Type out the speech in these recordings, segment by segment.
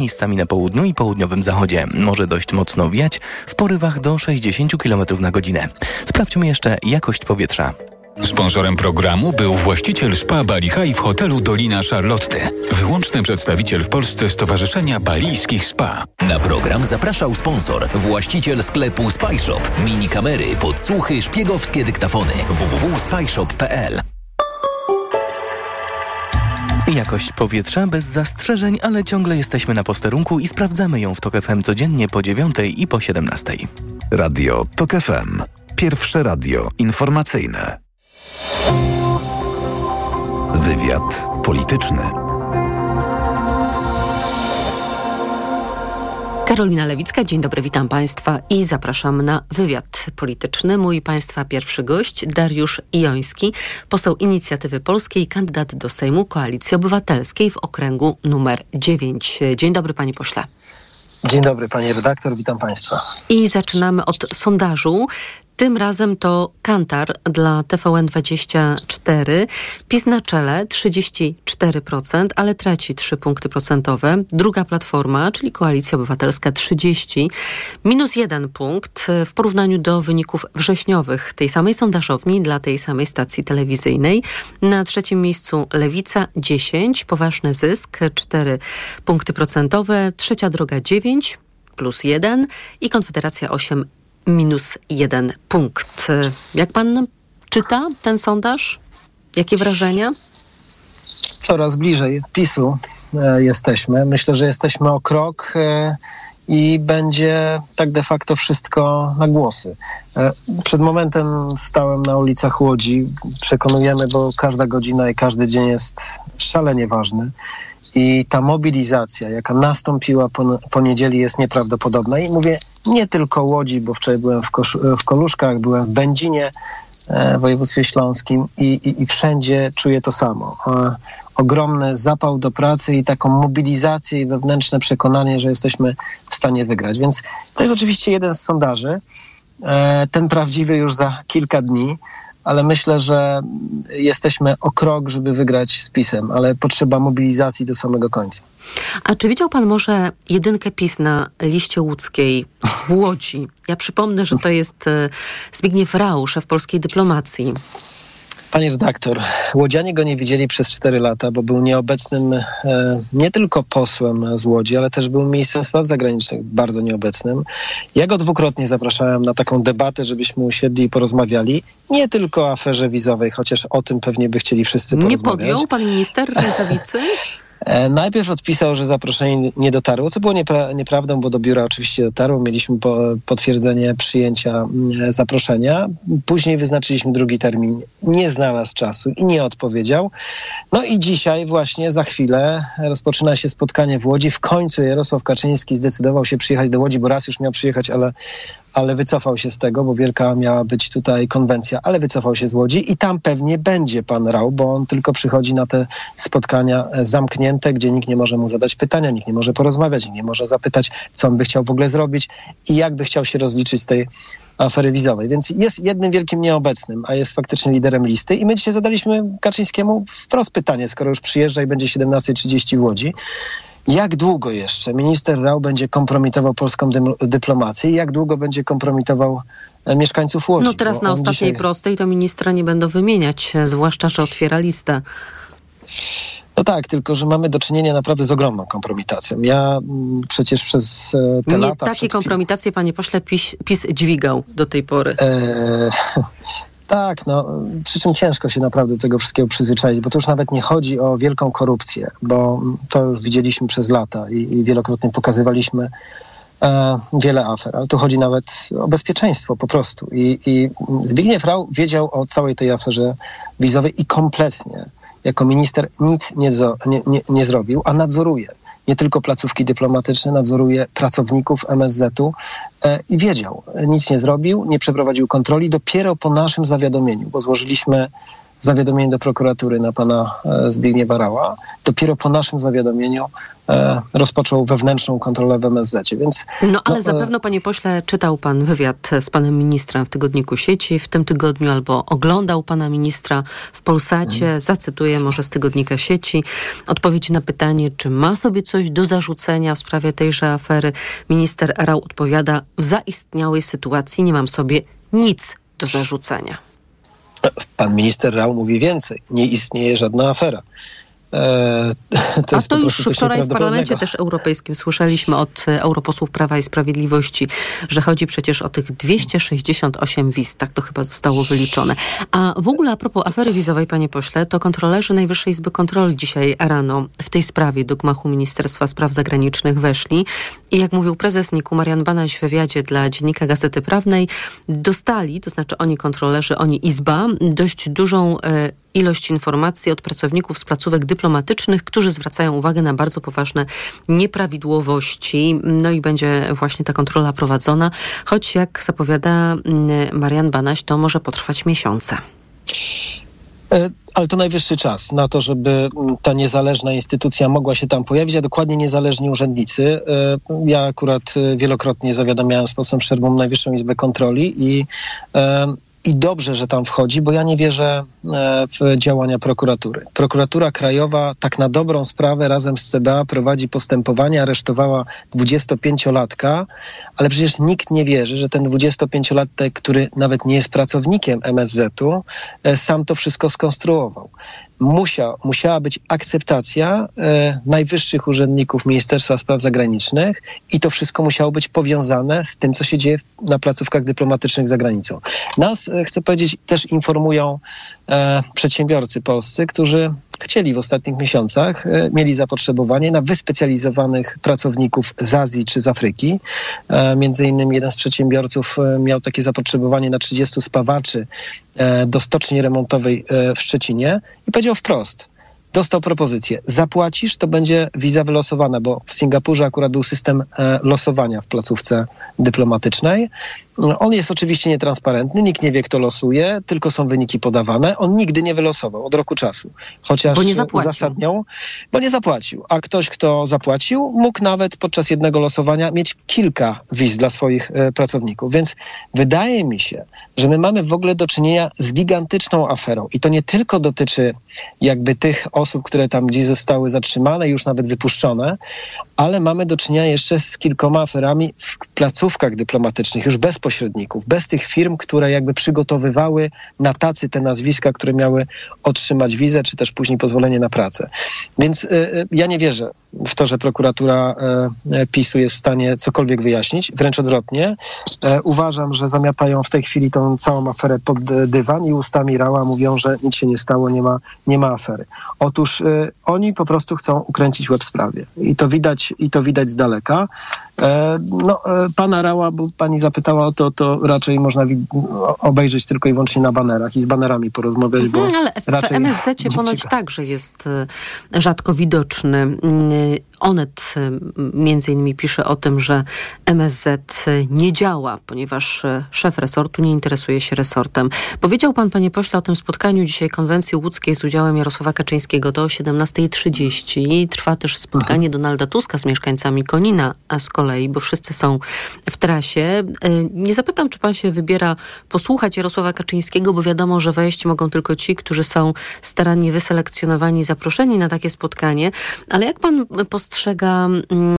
Miejscami na południu i południowym zachodzie może dość mocno wiać w porywach do 60 km na godzinę. Sprawdźmy jeszcze jakość powietrza. Sponsorem programu był właściciel spa Bali High w hotelu Dolina Charlotte. Wyłączny przedstawiciel w Polsce Stowarzyszenia Balijskich Spa. Na program zapraszał sponsor, właściciel sklepu Spyshop. Mini kamery, podsłuchy, szpiegowskie dyktafony. www.spyshop.pl Jakość powietrza bez zastrzeżeń, ale ciągle jesteśmy na posterunku i sprawdzamy ją w TOK FM codziennie po 9 i po 17. Radio TOK FM. Pierwsze radio informacyjne. Wywiad polityczny. Karolina Lewicka, dzień dobry, witam Państwa i zapraszam na wywiad polityczny. Mój Państwa pierwszy gość, Dariusz Joński, poseł Inicjatywy Polskiej, kandydat do Sejmu Koalicji Obywatelskiej w okręgu numer 9. Dzień dobry, Panie Pośle. Dzień dobry, Pani redaktor, witam Państwa. I zaczynamy od sondażu. Tym razem to Kantar dla TVN24. PiS na czele 34%, ale traci 3 punkty procentowe. Druga platforma, czyli Koalicja Obywatelska 30, minus 1 punkt w porównaniu do wyników wrześniowych tej samej sondażowni dla tej samej stacji telewizyjnej. Na trzecim miejscu Lewica 10, poważny zysk 4 punkty procentowe. Trzecia droga 9 plus 1 i Konfederacja 8 minus jeden punkt. Jak pan czyta ten sondaż? Jakie wrażenia? Coraz bliżej PiSu e, jesteśmy. Myślę, że jesteśmy o krok e, i będzie tak de facto wszystko na głosy. E, przed momentem stałem na ulicach Łodzi. Przekonujemy, bo każda godzina i każdy dzień jest szalenie ważny. I ta mobilizacja, jaka nastąpiła po, niedzieli, jest nieprawdopodobna. I mówię nie tylko Łodzi, bo wczoraj byłem w, Kosz, w Koluszkach, byłem w Będzinie, e, w województwie śląskim i, i, i wszędzie czuję to samo. E, ogromny zapał do pracy i taką mobilizację i wewnętrzne przekonanie, że jesteśmy w stanie wygrać. Więc to jest oczywiście jeden z sondaży. E, ten prawdziwy już za kilka dni ale myślę, że jesteśmy o krok, żeby wygrać z PiSem, ale potrzeba mobilizacji do samego końca. A czy widział pan może jedynkę PiS na liście łódzkiej w Łodzi? Ja przypomnę, że to jest e, Zbigniew Rau, szef polskiej dyplomacji. Panie redaktor, Łodzianie go nie widzieli przez cztery lata, bo był nieobecnym e, nie tylko posłem z Łodzi, ale też był ministrem spraw zagranicznych, bardzo nieobecnym. Ja go dwukrotnie zapraszałem na taką debatę, żebyśmy usiedli i porozmawiali. Nie tylko o aferze wizowej, chociaż o tym pewnie by chcieli wszyscy porozmawiać. Nie podjął pan minister rękawicy? E, najpierw odpisał, że zaproszenie nie dotarło, co było niepra nieprawdą, bo do biura oczywiście dotarło. Mieliśmy po potwierdzenie przyjęcia mm, zaproszenia. Później wyznaczyliśmy drugi termin. Nie znalazł czasu i nie odpowiedział. No i dzisiaj właśnie za chwilę rozpoczyna się spotkanie w Łodzi. W końcu Jarosław Kaczyński zdecydował się przyjechać do Łodzi, bo raz już miał przyjechać, ale ale wycofał się z tego, bo wielka miała być tutaj konwencja, ale wycofał się z Łodzi i tam pewnie będzie pan Rał, bo on tylko przychodzi na te spotkania zamknięte, gdzie nikt nie może mu zadać pytania, nikt nie może porozmawiać, nikt nie może zapytać, co on by chciał w ogóle zrobić i jak by chciał się rozliczyć z tej afery wizowej. Więc jest jednym wielkim nieobecnym, a jest faktycznie liderem listy i my dzisiaj zadaliśmy Kaczyńskiemu wprost pytanie, skoro już przyjeżdża i będzie 17.30 w Łodzi, jak długo jeszcze minister Rał będzie kompromitował polską dyplomację i jak długo będzie kompromitował e, mieszkańców Łodzi? No teraz na ostatniej dzisiaj... prostej to ministra nie będą wymieniać, e, zwłaszcza, że otwiera listę. No tak, tylko że mamy do czynienia naprawdę z ogromną kompromitacją. Ja m, przecież przez e, te nie lata... takie kompromitacje, panie pośle, PiS, PiS dźwigał do tej pory. E, tak, no przy czym ciężko się naprawdę do tego wszystkiego przyzwyczaić, bo to już nawet nie chodzi o wielką korupcję, bo to już widzieliśmy przez lata i, i wielokrotnie pokazywaliśmy e, wiele afer, ale tu chodzi nawet o bezpieczeństwo po prostu. I, i Zbigniew Rau wiedział o całej tej aferze wizowej i kompletnie jako minister nic nie, nie, nie, nie zrobił, a nadzoruje. Nie tylko placówki dyplomatyczne, nadzoruje pracowników MSZ-u e, i wiedział, nic nie zrobił, nie przeprowadził kontroli. Dopiero po naszym zawiadomieniu, bo złożyliśmy zawiadomienie do prokuratury na pana e, Zbigniewa Rała. Dopiero po naszym zawiadomieniu e, rozpoczął wewnętrzną kontrolę w MSZ. Więc, no ale no, zapewne, panie pośle, czytał pan wywiad z panem ministrem w tygodniku sieci w tym tygodniu albo oglądał pana ministra w Polsacie. Hmm. Zacytuję może z tygodnika sieci. Odpowiedź na pytanie, czy ma sobie coś do zarzucenia w sprawie tejże afery. Minister Rał odpowiada, w zaistniałej sytuacji nie mam sobie nic do zarzucenia. Pan minister Rał mówi więcej. Nie istnieje żadna afera. E, to A to już wczoraj w Parlamencie też Europejskim słyszeliśmy od e, europosłów Prawa i Sprawiedliwości, że chodzi przecież o tych 268 wiz. Tak to chyba zostało wyliczone. A w ogóle a propos afery wizowej, panie pośle, to kontrolerzy Najwyższej Izby Kontroli dzisiaj rano w tej sprawie do gmachu Ministerstwa Spraw Zagranicznych weszli i jak mówił prezes Niku Marian Banaś w wywiadzie dla Dziennika Gazety Prawnej, dostali, to znaczy oni kontrolerzy, oni Izba, dość dużą e, ilość informacji od pracowników z placówek dyplomatycznych, którzy zwracają uwagę na bardzo poważne nieprawidłowości. No i będzie właśnie ta kontrola prowadzona, choć jak zapowiada mm, Marian Banaś, to może potrwać miesiące. E, ale to najwyższy czas na to, żeby mm, ta niezależna instytucja mogła się tam pojawić, a dokładnie niezależni urzędnicy. E, ja akurat e, wielokrotnie zawiadamiałem z posłem Szerbą Najwyższą Izbę Kontroli i i dobrze, że tam wchodzi, bo ja nie wierzę e, w działania prokuratury. Prokuratura Krajowa tak na dobrą sprawę razem z CBA prowadzi postępowanie, aresztowała 25-latka, ale przecież nikt nie wierzy, że ten 25-latek, który nawet nie jest pracownikiem MSZ-u, e, sam to wszystko skonstruował musia, musiała być akceptacja e, najwyższych urzędników Ministerstwa Spraw Zagranicznych i to wszystko musiało być powiązane z tym, co się dzieje na placówkach dyplomatycznych za granicą. Nas, e, chcę powiedzieć, też informują e, przedsiębiorcy polscy, którzy chcieli w ostatnich miesiącach, e, mieli zapotrzebowanie na wyspecjalizowanych pracowników z Azji czy z Afryki. E, między innymi jeden z przedsiębiorców e, miał takie zapotrzebowanie na 30 spawaczy do stoczni remontowej w Szczecinie i powiedział wprost, dostał propozycję. Zapłacisz, to będzie wiza wylosowana, bo w Singapurze akurat był system losowania w placówce dyplomatycznej. On jest oczywiście nietransparentny, nikt nie wie, kto losuje, tylko są wyniki podawane. On nigdy nie wylosował od roku czasu. Chociaż bo nie zapłacił. uzasadniał, bo nie zapłacił. A ktoś, kto zapłacił, mógł nawet podczas jednego losowania mieć kilka wiz dla swoich e, pracowników. Więc wydaje mi się, że my mamy w ogóle do czynienia z gigantyczną aferą. I to nie tylko dotyczy jakby tych osób, które tam gdzieś zostały zatrzymane, już nawet wypuszczone, ale mamy do czynienia jeszcze z kilkoma aferami w placówkach dyplomatycznych, już bez pośredników, bez tych firm, które jakby przygotowywały na tacy te nazwiska, które miały otrzymać wizę, czy też później pozwolenie na pracę. Więc y, y, ja nie wierzę w to, że prokuratura y, PiSu jest w stanie cokolwiek wyjaśnić. Wręcz odwrotnie. Uważam, że zamiatają w tej chwili tą całą aferę pod dywan i ustami Rała mówią, że nic się nie stało, nie ma, nie ma afery. Otóż oni po prostu chcą ukręcić łeb sprawie. I to widać, i to widać z daleka. No, pana Rała, bo pani zapytała o to, to raczej można obejrzeć tylko i wyłącznie na banerach i z banerami porozmawiać, bo mhm, Ale w MSZ ponoć także jest e, rzadko widoczny. Mm, Onet między innymi pisze o tym, że MSZ nie działa, ponieważ szef resortu nie interesuje się resortem. Powiedział pan, panie pośle, o tym spotkaniu dzisiaj konwencji łódzkiej z udziałem Jarosława Kaczyńskiego do 17.30. Trwa też spotkanie. Donalda Tuska z mieszkańcami Konina, a z kolei, bo wszyscy są w trasie. Y, nie zapytam, czy pan się wybiera posłuchać Jarosława Kaczyńskiego, bo wiadomo, że wejść mogą tylko ci, którzy są starannie wyselekcjonowani, zaproszeni na takie spotkanie. Ale jak pan post postrzega mm,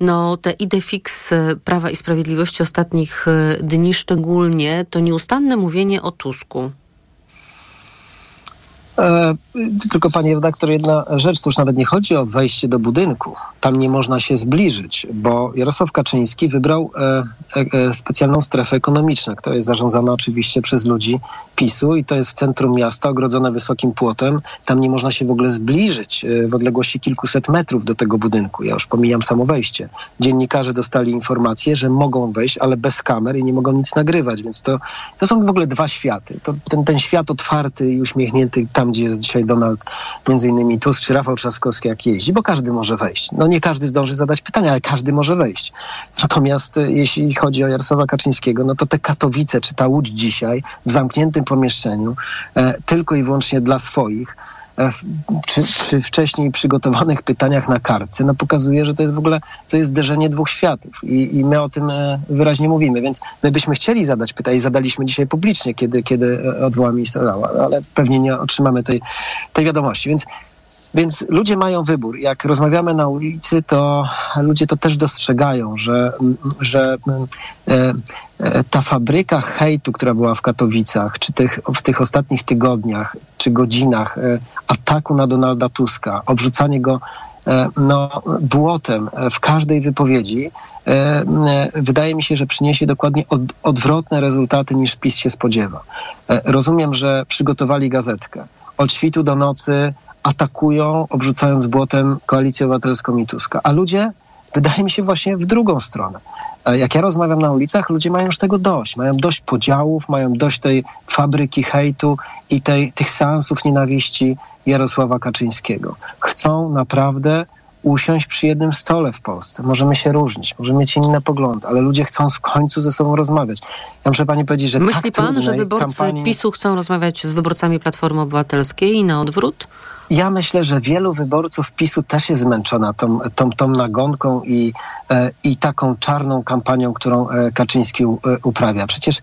no, te idee fix Prawa i Sprawiedliwości ostatnich e, dni szczególnie, to nieustanne mówienie o Tusku. E, tylko panie redaktor, jedna rzecz, to już nawet nie chodzi o wejście do budynku. Tam nie można się zbliżyć, bo Jarosław Kaczyński wybrał e, e, specjalną strefę ekonomiczną, która jest zarządzana oczywiście przez ludzi PiSu i to jest w centrum miasta, ogrodzone wysokim płotem. Tam nie można się w ogóle zbliżyć w odległości kilkuset metrów do tego budynku. Ja już pomijam samo wejście. Dziennikarze dostali informację, że mogą wejść, ale bez kamer i nie mogą nic nagrywać, więc to, to są w ogóle dwa światy. To, ten, ten świat otwarty i uśmiechnięty tam tam, gdzie jest dzisiaj Donald, między innymi Tusk czy Rafał Trzaskowski, jak jeździ, bo każdy może wejść. No nie każdy zdąży zadać pytania, ale każdy może wejść. Natomiast e, jeśli chodzi o Jarosława Kaczyńskiego, no to te Katowice czy ta Łódź dzisiaj w zamkniętym pomieszczeniu, e, tylko i wyłącznie dla swoich, przy, przy, wcześniej przygotowanych pytaniach na kartce, no pokazuje, że to jest w ogóle to jest zderzenie dwóch światów I, i my o tym wyraźnie mówimy, więc my byśmy chcieli zadać pytanie zadaliśmy dzisiaj publicznie, kiedy, kiedy odwoła ministra ale pewnie nie otrzymamy tej, tej wiadomości, więc więc ludzie mają wybór. Jak rozmawiamy na ulicy, to ludzie to też dostrzegają, że, że e, e, ta fabryka hejtu, która była w Katowicach, czy tych, w tych ostatnich tygodniach, czy godzinach e, ataku na Donalda Tuska, obrzucanie go no, błotem w każdej wypowiedzi, wydaje mi się, że przyniesie dokładnie od, odwrotne rezultaty niż PiS się spodziewa. Rozumiem, że przygotowali gazetkę. Od świtu do nocy atakują, obrzucając błotem koalicję obywatelską i Tuska. A ludzie, wydaje mi się, właśnie w drugą stronę. E, jak ja rozmawiam na ulicach, ludzie mają już tego dość. Mają dość podziałów, mają dość tej fabryki hejtu i tej, tych seansów nienawiści Jarosława Kaczyńskiego. Chcą naprawdę usiąść przy jednym stole w Polsce. Możemy się różnić, możemy mieć inne poglądy, ale ludzie chcą w końcu ze sobą rozmawiać. Ja muszę pani powiedzieć, że Myśli tak pan, że wyborcy kampanii... PiSu chcą rozmawiać z wyborcami Platformy Obywatelskiej i na odwrót? Ja myślę, że wielu wyborców PiSu też jest zmęczona tą, tą, tą nagonką i, e, i taką czarną kampanią, którą e, Kaczyński e, uprawia. Przecież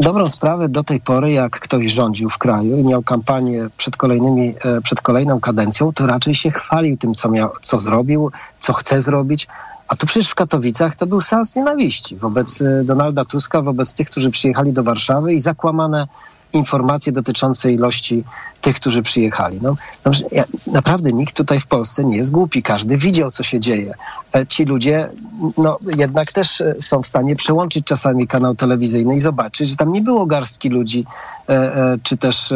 dobrą sprawę do tej pory, jak ktoś rządził w kraju i miał kampanię przed, kolejnymi, przed kolejną kadencją, to raczej się chwalił tym, co, miał, co zrobił, co chce zrobić. A tu przecież w Katowicach to był sens nienawiści wobec Donalda Tuska, wobec tych, którzy przyjechali do Warszawy i zakłamane informacje dotyczące ilości tych, którzy przyjechali. No, no, naprawdę nikt tutaj w Polsce nie jest głupi. Każdy widział, co się dzieje. E, ci ludzie no, jednak też e, są w stanie przełączyć czasami kanał telewizyjny i zobaczyć, że tam nie było garstki ludzi, e, czy też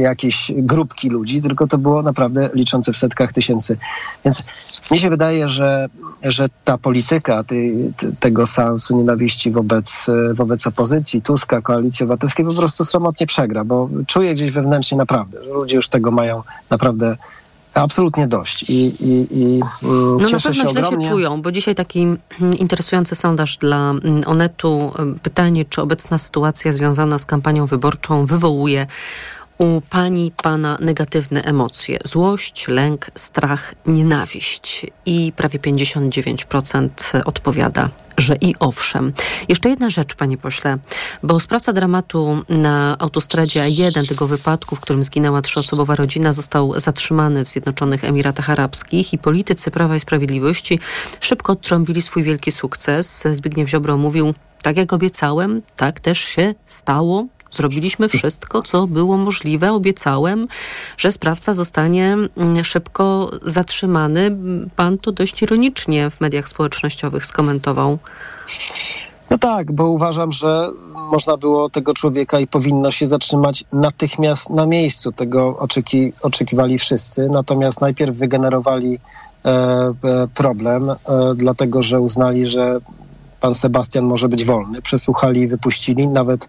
jakieś grupki ludzi, tylko to było naprawdę liczące w setkach tysięcy. Więc mnie się wydaje, że, że ta polityka tej, tego sensu nienawiści wobec, wobec opozycji, Tuska, Koalicji Obywatelskiej po prostu sromotnie przegra, bo czuję gdzieś wewnętrznie naprawdę, że ludzie już tego mają naprawdę absolutnie dość. I, i, i mm, no na pewno się źle ogromnie. się czują, bo dzisiaj taki mm, interesujący sondaż dla mm, Onetu. Pytanie, czy obecna sytuacja związana z kampanią wyborczą wywołuje u pani, pana negatywne emocje: złość, lęk, strach, nienawiść. I prawie 59% odpowiada, że i owszem. Jeszcze jedna rzecz, panie pośle, bo sprawca dramatu na autostradzie A1, tego wypadku, w którym zginęła trzyosobowa rodzina, został zatrzymany w Zjednoczonych Emiratach Arabskich i politycy Prawa i Sprawiedliwości szybko odtrąbili swój wielki sukces. Zbigniew Ziobro mówił, tak jak obiecałem, tak też się stało. Zrobiliśmy wszystko, co było możliwe. Obiecałem, że sprawca zostanie mm, szybko zatrzymany. Pan to dość ironicznie w mediach społecznościowych skomentował. No tak, bo uważam, że można było tego człowieka i powinno się zatrzymać natychmiast na miejscu. Tego oczeki, oczekiwali wszyscy. Natomiast najpierw wygenerowali e, e problem, e, dlatego że uznali, że pan Sebastian może być wolny. Przesłuchali i wypuścili. Nawet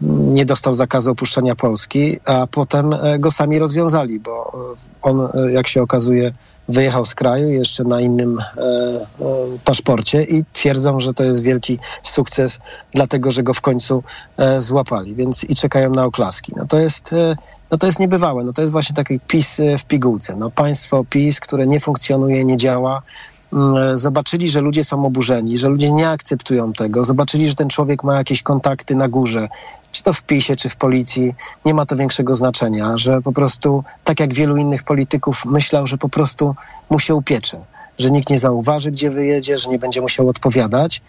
nie dostał zakazu opuszczenia Polski, a potem e, go sami rozwiązali, bo on, e, jak się okazuje, wyjechał z kraju jeszcze na innym paszporcie i twierdzą, że to jest wielki sukces, dlatego że go w końcu złapali, więc i czekają na oklaski. No to jest, no to jest niebywałe, no to jest właśnie taki PiS w pigułce. No państwo PiS, które nie funkcjonuje, nie działa, zobaczyli, że ludzie są oburzeni, że ludzie nie akceptują tego, zobaczyli, że ten człowiek ma jakieś kontakty na górze, czy to w PiSie, czy w policji, nie ma to większego znaczenia, że po prostu, tak jak wielu innych polityków, myślał, że po prostu mu się upiecze, że nikt nie zauważy, gdzie wyjedzie, że nie będzie musiał odpowiadać.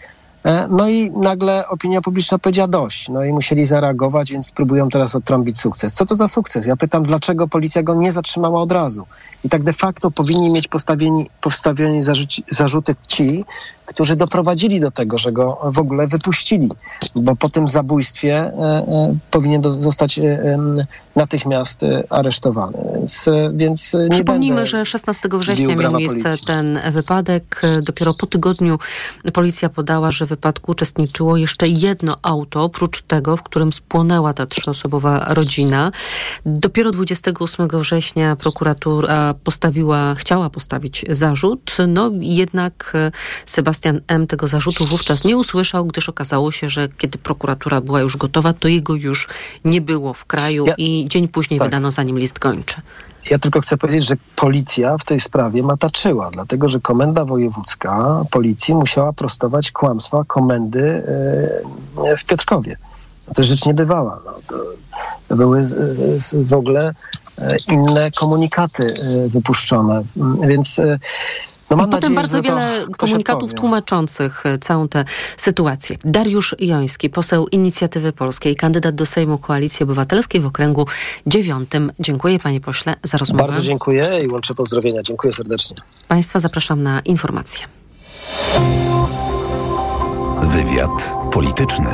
E, no i nagle opinia publiczna powiedziała dość. No i musieli zareagować, więc próbują teraz odtrąbić sukces. Co to za sukces? Ja pytam, dlaczego policja go nie zatrzymała od razu? I tak de facto powinni mieć postawieni, postawieni zarzuci, zarzuty ci, którzy doprowadzili do tego, że go w ogóle wypuścili, bo po tym zabójstwie e, e, powinien do, zostać e, natychmiast aresztowany. Więc, więc nie Przypomnijmy, że 16 września miał miejsce policji. ten wypadek. Dopiero po tygodniu policja podała, że w wypadku uczestniczyło jeszcze jedno auto, oprócz tego, w którym spłonęła ta trzyosobowa rodzina. Dopiero 28 września prokuratura postawiła, chciała postawić zarzut, no jednak e, Sebastian M. tego zarzutu wówczas nie usłyszał, gdyż okazało się, że kiedy prokuratura była już gotowa, to jego już nie było w kraju Ja- i dzień później tak. wydano za nim list gończy. Ja tylko chcę powiedzieć, że policja w tej sprawie mataczyła, dlatego że komenda wojewódzka policji musiała prostować kłamstwa komendy e, w Piotrkowie. To rzecz niebywała. No, to, to były w ogóle e, inne komunikaty e, wypuszczone. Mm, Więc no mam I potem nadzieję, bardzo wiele komunikatów odpowie. tłumaczących e, całą tę sytuację. Dariusz Joński, poseł Inicjatywy Polskiej, kandydat do Sejmu Koalicji Obywatelskiej w okręgu dziewiątym. Dziękuję panie pośle za rozmowę. Bardzo dziękuję i łączę pozdrowienia. Dziękuję serdecznie. Państwa zapraszam na informacje. Wywiad polityczny.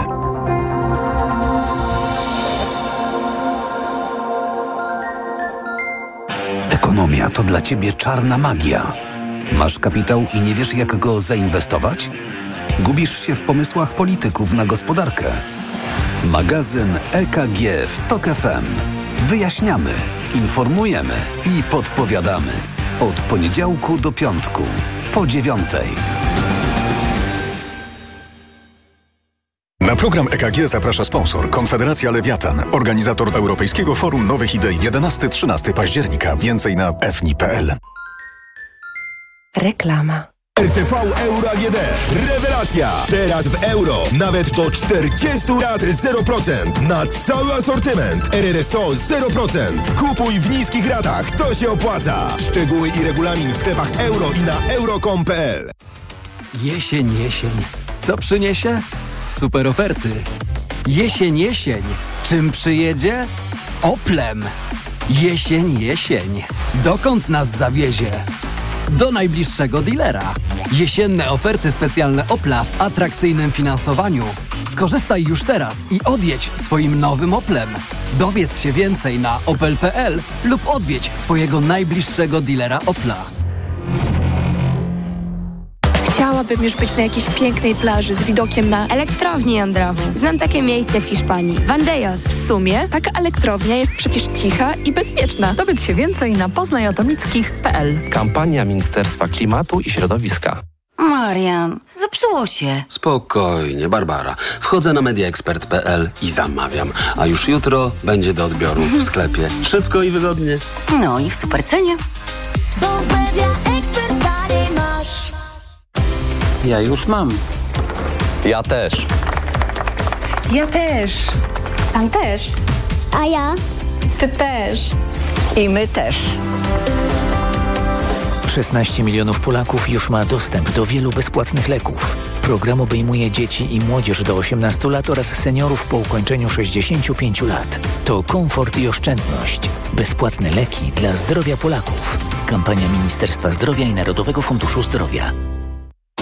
Ekonomia to dla ciebie czarna magia. Masz kapitał i nie wiesz, jak go zainwestować? Gubisz się w pomysłach polityków na gospodarkę. Magazyn EKG w Tok FM. Wyjaśniamy, informujemy i podpowiadamy. Od poniedziałku do piątku, po dziewiątej. Na program EKG zaprasza sponsor Konfederacja Lewiatan, organizator Europejskiego Forum Nowych Idei 11-13 października. Więcej na fni.pl. Reklama. RTV Euro AGD. Rewelacja! Teraz w euro. Nawet do 40 lat 0%. Na cały asortyment. RRSO 0%. Kupuj w niskich ratach. To się opłaca. Szczegóły i regulamin w sklepach euro i na euro.com.pl Jesień, jesień. Co przyniesie? Super oferty. Jesień, jesień. Czym przyjedzie? Oplem. Jesień, jesień. Dokąd nas zawiezie? Do najbliższego dealera. Jesienne oferty specjalne Opla w atrakcyjnym finansowaniu. Skorzystaj już teraz i odjedź swoim nowym Oplem. Dowiedz się więcej na opel.pl lub odwiedź swojego najbliższego dealera Opla. Chciałabym już być na jakiejś pięknej plaży z widokiem na... Elektrownię jądrową. Znam takie miejsce w Hiszpanii. Vandejos. W sumie taka elektrownia jest przecież cicha i bezpieczna. Dowiedz się więcej na poznajatomickich.pl. Kampania Ministerstwa Klimatu i Środowiska. Marian, zepsuło się. Spokojnie, Barbara. Wchodzę na mediaexpert.pl i zamawiam. A już jutro będzie do odbioru w sklepie. Szybko i wygodnie. No i w supercenie. Bo w Media Ja już mam. Ja też. Ja też. Pan też. A ja? Ty też. I my też. 16 milionów Polaków już ma dostęp do wielu bezpłatnych leków. Program obejmuje dzieci i młodzież do 18 lat oraz seniorów po ukończeniu 65 lat. To komfort i oszczędność. Bezpłatne leki dla zdrowia Polaków. Kampania Ministerstwa Zdrowia i Narodowego Funduszu Zdrowia.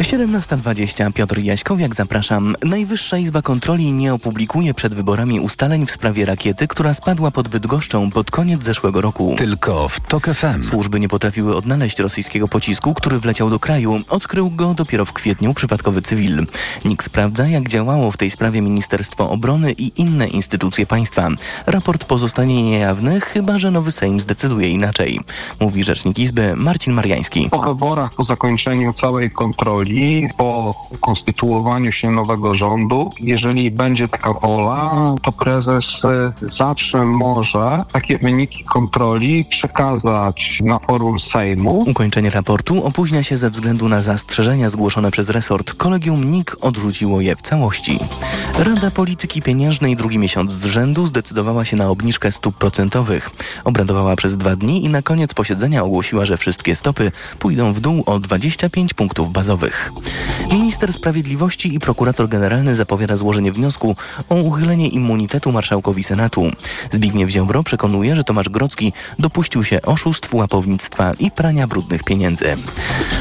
17.20 Piotr Jaśkowiak, zapraszam. Najwyższa Izba Kontroli nie opublikuje przed wyborami ustaleń w sprawie rakiety, która spadła pod Bydgoszczą pod koniec zeszłego roku. Tylko w TOK FM. Służby nie potrafiły odnaleźć rosyjskiego pocisku, który wleciał do kraju. Odkrył go dopiero w kwietniu przypadkowy cywil. NIK sprawdza, jak działało w tej sprawie Ministerstwo Obrony i inne instytucje państwa. Raport pozostanie niejawny, chyba że nowy Sejm zdecyduje inaczej. Mówi rzecznik Izby Marcin Mariański. Po wyborach, po zakończeniu całej kontroli po konstytuowaniu się nowego rządu. Jeżeli będzie taka wola, to prezes y, zawsze może takie wyniki kontroli przekazać na forum Sejmu. Ukończenie raportu opóźnia się ze względu na zastrzeżenia zgłoszone przez resort. Kolegium NIK odrzuciło je w całości. Rada Polityki Pieniężnej drugi miesiąc z rzędu zdecydowała się na obniżkę stóp procentowych. Obradowała przez dwa dni i na koniec posiedzenia ogłosiła, że wszystkie stopy pójdą w dół o 25 punktów bazowych. Minister Sprawiedliwości i prokurator generalny zapowiada złożenie wniosku o uchylenie immunitetu marszałkowi Senatu. Zbigniew Ziobro przekonuje, że Tomasz Grocki dopuścił się oszustw, łapownictwa i prania brudnych pieniędzy.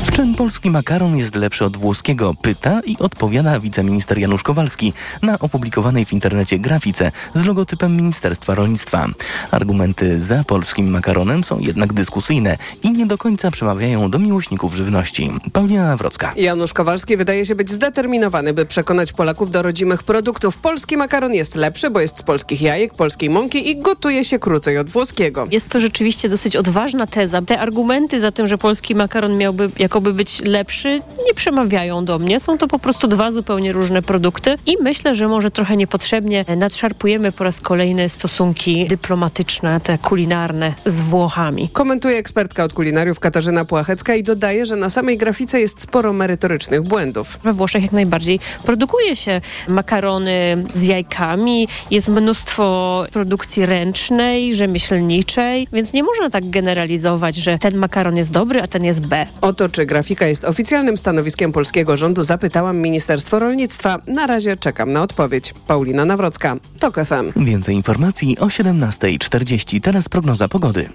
W czym polski makaron jest lepszy od włoskiego? Pyta i odpowiada wiceminister Janusz Kowalski na opublikowanej w internecie grafice z logotypem Ministerstwa Rolnictwa. Argumenty za polskim makaronem są jednak dyskusyjne i nie do końca przemawiają do miłośników żywności. Paulina Nawrocka. Janusz Kowalski wydaje się być zdeterminowany, by przekonać Polaków do rodzimych produktów. Polski makaron jest lepszy, bo jest z polskich jajek, polskiej mąki i gotuje się krócej od włoskiego. Jest to rzeczywiście dosyć odważna teza. Te argumenty za tym, że polski makaron miałby jakoby być lepszy, nie przemawiają do mnie. Są to po prostu dwa zupełnie różne produkty i myślę, że może trochę niepotrzebnie nadszarpujemy po raz kolejny stosunki dyplomatyczne, te kulinarne z Włochami. Komentuje ekspertka od kulinariów Katarzyna Płachecka i dodaje, że na samej grafice jest sporo merytorycznych błędów. We Włoszech jak najbardziej produkuje się makarony z jajkami, jest mnóstwo produkcji ręcznej, rzemieślniczej, więc nie można tak generalizować, że ten makaron jest dobry, a ten jest B. O to, czy grafika jest oficjalnym stanowiskiem polskiego rządu, zapytałam Ministerstwo Rolnictwa. Na razie czekam na odpowiedź. Paulina Nawrocka, TOK FM. Więcej informacji o 17.40. Teraz prognoza pogody.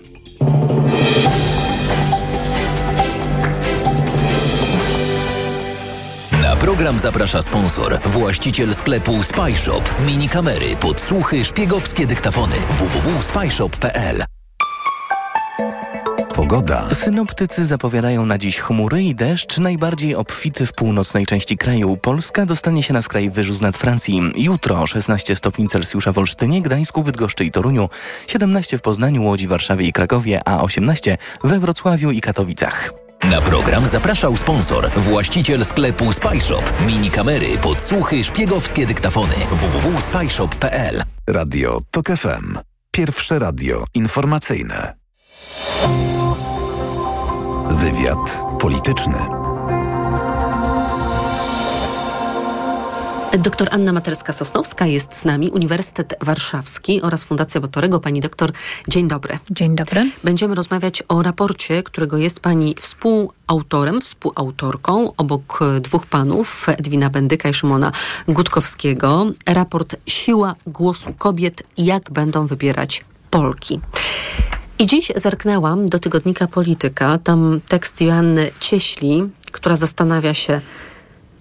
Program zaprasza sponsor, właściciel sklepu Spyshop. Mini kamery, podsłuchy, szpiegowskie dyktafony. www.spyshop.pl Pogoda. Synoptycy zapowiadają na dziś chmury i deszcz, najbardziej obfity w północnej części kraju. Polska dostanie się na skraj wyżu nad Francji. Jutro 16 stopni Celsjusza w Olsztynie, Gdańsku, Bydgoszczy i Toruniu, 17 w Poznaniu, Łodzi, Warszawie i Krakowie, a 18 we Wrocławiu i Katowicach. Na program zapraszał sponsor, właściciel sklepu Spyshop. Mini kamery, podsłuchy, szpiegowskie dyktafony. www.spyshop.pl Radio TOK FM. Pierwsze radio informacyjne. Wywiad polityczny. Doktor Anna Materska-Sosnowska jest z nami, Uniwersytet Warszawski oraz Fundacja Batorego. Pani doktor, dzień dobry. Dzień dobry. Będziemy rozmawiać o raporcie, którego jest pani współautorem, współautorką, obok e, dwóch panów, Edwina Bendyka i Szymona Gutkowskiego. Raport Siła głosu kobiet, jak będą wybierać Polki. I dziś zerknęłam do tygodnika Polityka, tam tekst Joanny Cieśli, która zastanawia się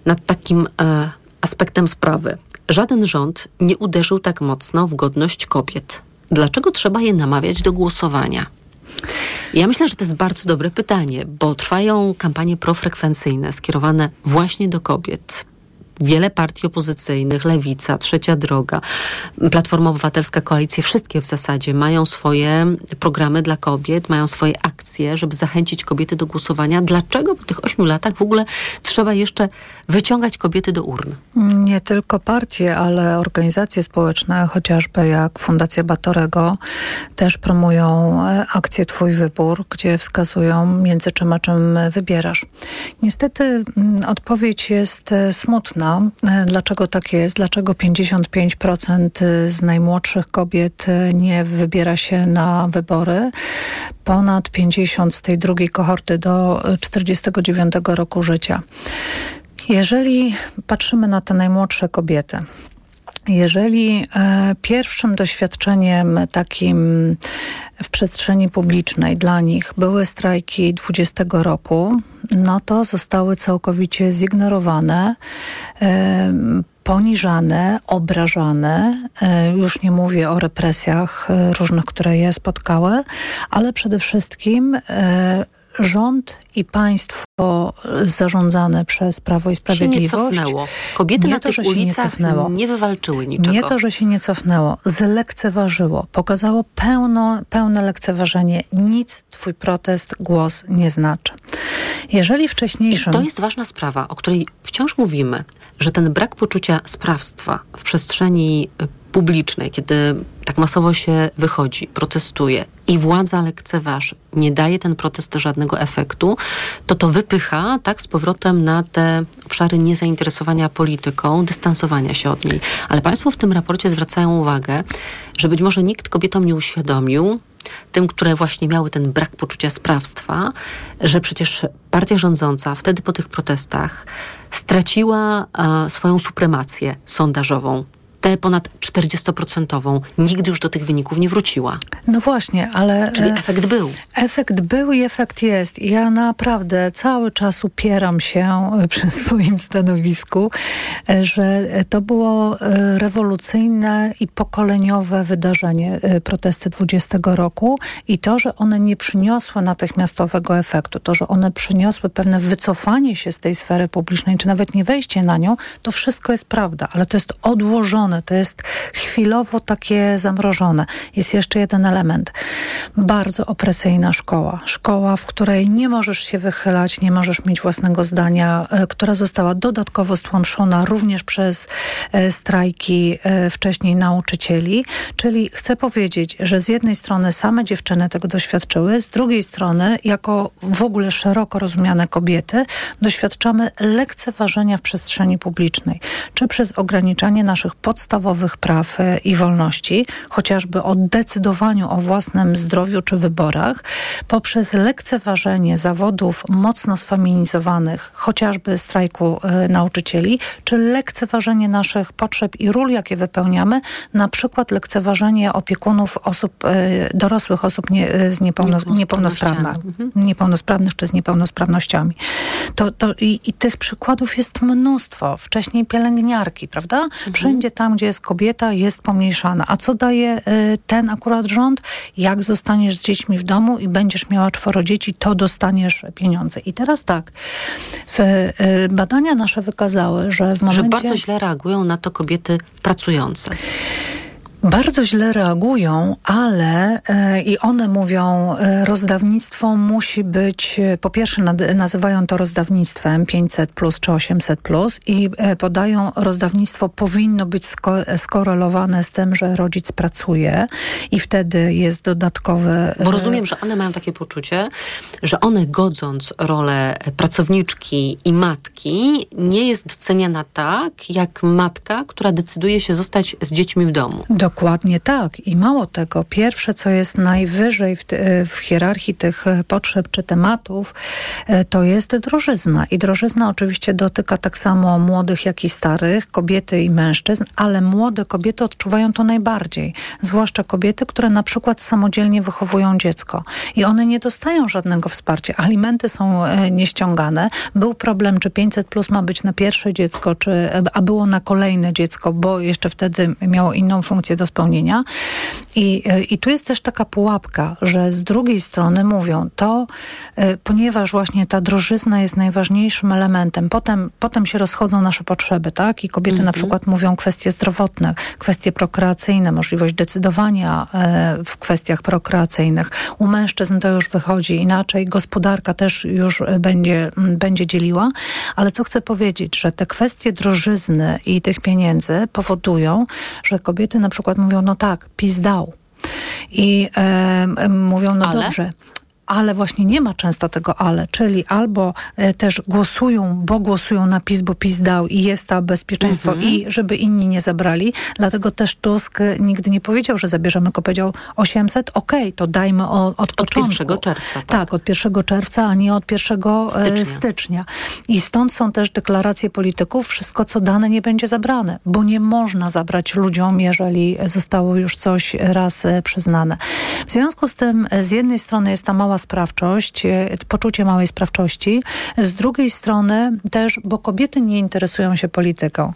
nad takim e, aspektem sprawy. Żaden rząd nie uderzył tak mocno w godność kobiet. Dlaczego trzeba je namawiać do głosowania? Ja myślę, że to jest bardzo dobre pytanie, bo trwają kampanie profrekwencyjne skierowane właśnie do kobiet. Wiele partii opozycyjnych, Lewica, Trzecia Droga, Platforma Obywatelska, Koalicje, wszystkie w zasadzie mają swoje programy dla kobiet, mają swoje akcje, żeby zachęcić kobiety do głosowania. Dlaczego po tych ośmiu latach w ogóle trzeba jeszcze wyciągać kobiety do urn? Nie tylko partie, ale organizacje społeczne, chociażby jak Fundacja Batorego, też promują e, akcję Twój Wybór, gdzie wskazują między czym a czym wybierasz. Niestety mm, odpowiedź jest e, smutna. E, Dlaczego tak jest? Dlaczego 55% z najmłodszych kobiet e, nie wybiera się na wybory? Ponad 50 z tej drugiej kohorty do e, 49 roku życia. Jeżeli patrzymy na te najmłodsze kobiety, jeżeli e, pierwszym doświadczeniem takim w przestrzeni publicznej dla nich były strajki 20 roku, no to zostały całkowicie zignorowane, poniżane, obrażane. E, już nie mówię o represjach e, różnych, które je spotkały, ale przede wszystkim e, rząd i państwo zarządzane przez Prawo i się nie Sprawiedliwość... cofnęło. Kobiety nie na to, tych nie ulicach cofnęło. nie wywalczyły niczego. Nie to, że się nie cofnęło, zlekceważyło, pokazało pełno, pełne lekceważenie. Nic twój protest, głos nie znaczy. Jeżeli I wcześniejszym... to jest ważna sprawa, o której wciąż mówimy, że ten brak poczucia sprawstwa w przestrzeni publicznej, kiedy tak masowo się wychodzi, protestuje i władza lekceważy, nie daje ten protest żadnego efektu, to to wypycha tak z powrotem na te obszary niezainteresowania polityką, dystansowania się od niej. Ale Państwo w tym raporcie zwracają uwagę, że być może nikt kobietom nie uświadomił, tym, które właśnie miały ten brak poczucia sprawstwa, że przecież partia rządząca wtedy po tych protestach straciła swoją supremację sondażową. Tę ponad 40%, nigdy już do tych wyników nie wróciła. No właśnie, ale... Czyli e, efekt był. Efekt był i efekt jest. Ja naprawdę cały czas upieram się e, przy swoim stanowisku, e, że to było rewolucyjne i pokoleniowe wydarzenie, protesty 20 roku i to, że one nie przyniosły natychmiastowego efektu, to, że one przyniosły pewne wycofanie się z tej sfery publicznej, czy nawet nie wejście na nią, to wszystko jest prawda, ale to jest odłożone, to jest chwilowo takie zamrożone. Jest jeszcze jeden element. Bardzo opresyjna szkoła. Szkoła, w której nie możesz się wychylać, nie możesz mieć własnego zdania, e, która została dodatkowo stłamszona również przez e, strajki e, wcześniej nauczycieli. Czyli chcę powiedzieć, że z jednej strony same dziewczyny tego doświadczyły, z drugiej strony jako w ogóle szeroko rozumiane kobiety doświadczamy lekceważenia w przestrzeni publicznej. Czy przez ograniczanie naszych podstawowych praw e, i wolności, chociażby o decydowaniu o własnym zdrowiu czy wyborach, poprzez lekceważenie zawodów mocno sfeminizowanych, chociażby strajku e, nauczycieli, czy lekceważenie naszych potrzeb i ról, jakie wypełniamy, na przykład lekceważenie opiekunów osób, e, dorosłych osób nie, z niepełno, niepełnosprawnych, niepełnosprawnych czy z niepełnosprawnościami. To, to i, I tych przykładów jest mnóstwo. Wcześniej pielęgniarki, prawda? Wszędzie tam, gdzie jest kobieta, jest pomniejszana. A co daje y, ten akurat rząd? Jak zostaniesz z dziećmi w domu i będziesz miała czworo dzieci, to dostaniesz pieniądze. I teraz tak, y, badania nasze wykazały, że w momencie... Że bardzo źle reagują na to kobiety pracujące. Bardzo źle reagują, ale e, i one mówią, e, rozdawnictwo musi być, e, po pierwsze nad, nazywają to rozdawnictwem 500 plus czy 800 plus i e, podają, rozdawnictwo powinno być sko, skorelowane z tym, że rodzic pracuje i wtedy jest dodatkowe... Bo e, rozumiem, że one mają takie poczucie, że one godząc rolę pracowniczki i matki, nie jest doceniana tak, jak matka, która decyduje się zostać z dziećmi w domu. Dokładnie tak. I mało tego, pierwsze, co jest najwyżej w, ty- w hierarchii tych e, potrzeb czy tematów, e, to jest drożyzna. I drożyzna oczywiście dotyka tak samo młodych, jak i starych, kobiety i mężczyzn, ale młode kobiety odczuwają to najbardziej. Zwłaszcza kobiety, które na przykład samodzielnie wychowują dziecko. I one nie dostają żadnego wsparcia. Alimenty są e, nieściągane. Był problem, czy 500 plus ma być na pierwsze dziecko, czy, a było na kolejne dziecko, bo jeszcze wtedy miało inną funkcję do spełnienia. I, I tu jest też taka pułapka, że z drugiej strony mówią to, e, ponieważ właśnie ta drożyzna jest najważniejszym elementem. Potem, potem się rozchodzą nasze potrzeby, tak? I kobiety na przykład mówią kwestie zdrowotne, kwestie prokreacyjne, możliwość decydowania e, w kwestiach prokreacyjnych. U mężczyzn to już wychodzi inaczej, gospodarka też już e, będzie, będzie dzieliła, ale co chcę powiedzieć, że te kwestie drożyzny i tych pieniędzy powodują, że kobiety na przykład mówią, no tak, PiS dał. I e, mówią, no Ale? dobrze, ale właśnie nie ma często tego ale, czyli albo e, też głosują, bo głosują na PiS, bo PiS dał i jest to bezpieczeństwo Mhm. i żeby inni nie zabrali. Dlatego też Tusk e, nigdy nie powiedział, że zabierzemy, tylko powiedział 800, okej, to dajmy o, od, Od początku. 1 czerwca. Tak. od 1 czerwca, a nie od 1 stycznia. Stycznia. stycznia. I stąd są też deklaracje polityków, wszystko co dane nie będzie zabrane, bo nie można zabrać ludziom, jeżeli zostało już coś raz e, przyznane. W związku z tym e, z jednej strony jest ta mała sprawczość, e, poczucie małej sprawczości. Z drugiej strony też, bo kobiety nie interesują się polityką.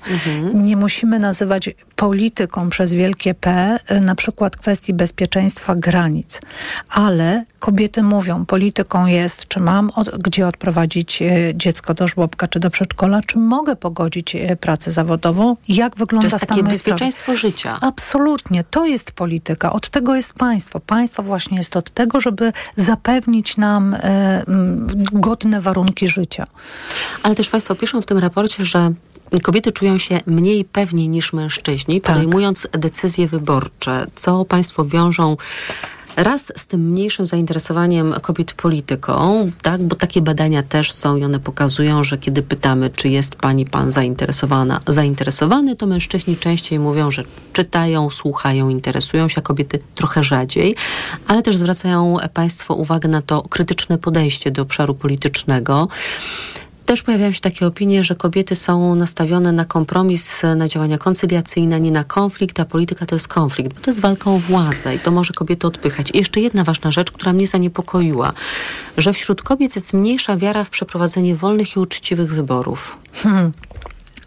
Nie musimy nazywać polityką przez wielkie P e, na przykład kwestii bezpieczeństwa granic. Ale kobiety mówią, polityką jest, czy mam od, gdzie odprowadzić e, dziecko do żłobka, czy do przedszkola, czy mogę pogodzić pracę zawodową, jak wygląda To jest stan takie mojej sprawy. bezpieczeństwo życia. Absolutnie, to jest polityka. Od tego jest państwo. Państwo właśnie jest od tego, żeby zapewnić nam e, godne warunki życia. Ale też Państwo piszą w tym raporcie, że kobiety czują się mniej pewnie niż mężczyźni, Tak. podejmując decyzje wyborcze. Co Państwo wiążą raz z tym mniejszym zainteresowaniem kobiet polityką, tak? bo takie badania też są i one pokazują, że kiedy pytamy, czy jest pani, pan zainteresowana, zainteresowany, to mężczyźni częściej mówią, że czytają, słuchają, interesują się, a kobiety trochę rzadziej, ale też zwracają Państwo uwagę na to krytyczne podejście do obszaru politycznego. Też pojawiają się takie opinie, że kobiety są nastawione na kompromis, na działania koncyliacyjne, nie na konflikt, a polityka to jest konflikt, bo to jest walka o władzę i to może kobiety odpychać. I jeszcze jedna ważna rzecz, która mnie zaniepokoiła, że wśród kobiet jest mniejsza wiara w przeprowadzenie wolnych i uczciwych wyborów. Hmm.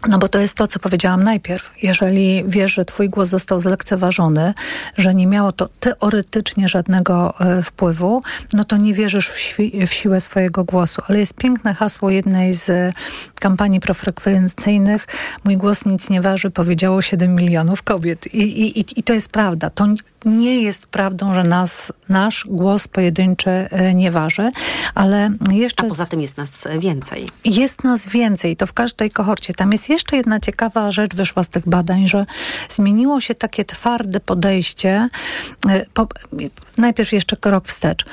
No bo to jest to, co powiedziałam najpierw. Jeżeli wiesz, że twój głos został zlekceważony, że nie miało to teoretycznie żadnego e, wpływu, no to nie wierzysz w, świ- w siłę swojego głosu. Ale jest piękne hasło jednej z e, kampanii profrekwencyjnych. Mój głos nic nie waży, powiedziało 7 milionów kobiet. I, i, i- to jest prawda. To nie jest prawdą, że nas, nasz głos pojedynczy e, nie waży, ale jeszcze... A poza tym jest nas więcej. Jest nas więcej, to w każdej kohorcie. Tam jest jeszcze jedna ciekawa rzecz, wyszła z tych badań, że zmieniło się takie twarde podejście. e, Po, najpierw jeszcze krok wstecz.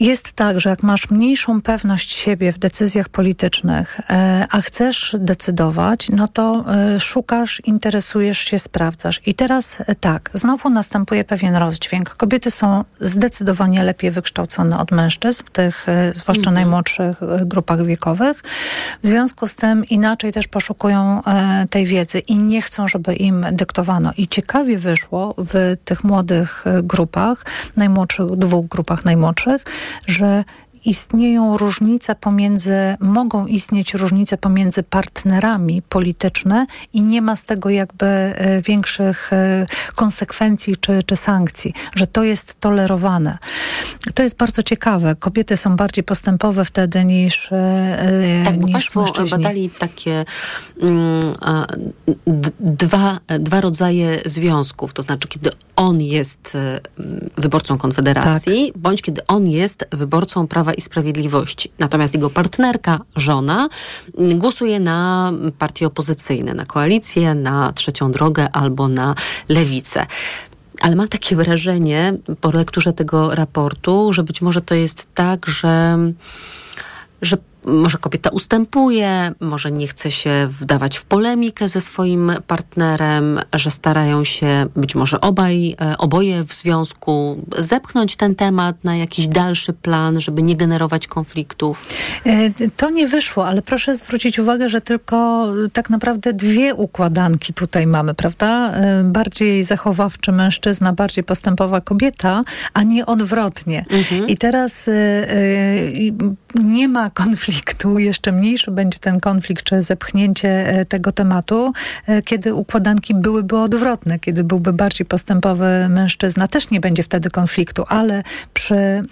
Jest tak, że jak masz mniejszą pewność siebie w decyzjach politycznych, e, a chcesz decydować, no to e, szukasz, interesujesz się, sprawdzasz. I teraz tak, znowu następuje pewien rozdźwięk. Kobiety są zdecydowanie lepiej wykształcone od mężczyzn w tych, zwłaszcza najmłodszych e, grupach wiekowych. W związku z tym inaczej też poszukują e, tej wiedzy i nie chcą, żeby im dyktowano. I ciekawie wyszło w tych młodych e, grupach, najmłodszych, dwóch grupach najmłodszych, że istnieją różnice pomiędzy, mogą istnieć różnice pomiędzy partnerami polityczne i nie ma z tego jakby e, większych e, konsekwencji czy, czy sankcji, że to jest tolerowane. To jest bardzo ciekawe. Kobiety są bardziej postępowe wtedy niż, e, Tak, niż Państwo mężczyźni. badali takie mm, dwa, dwa rodzaje związków, to znaczy kiedy on jest wyborcą Konfederacji, Tak. bądź kiedy on jest wyborcą Prawa i Sprawiedliwości. Natomiast jego partnerka, żona, głosuje na partie opozycyjne, na koalicję, na trzecią drogę albo na lewicę. Ale mam takie wrażenie po lekturze tego raportu, że być może to jest tak, że że może kobieta ustępuje, może nie chce się wdawać w polemikę ze swoim partnerem, że starają się być może obaj, e, oboje w związku zepchnąć ten temat na jakiś dalszy plan, żeby nie generować konfliktów. E, To nie wyszło, ale proszę zwrócić uwagę, że tylko tak naprawdę dwie układanki tutaj mamy, prawda? E, Bardziej zachowawczy mężczyzna, bardziej postępowa kobieta, a nie odwrotnie. I teraz e, e, nie ma konfliktu, jeszcze mniejszy będzie ten konflikt, czy zepchnięcie e, tego tematu, e, kiedy układanki byłyby odwrotne, kiedy byłby bardziej postępowy mężczyzna, też nie będzie wtedy konfliktu, ale przy mm,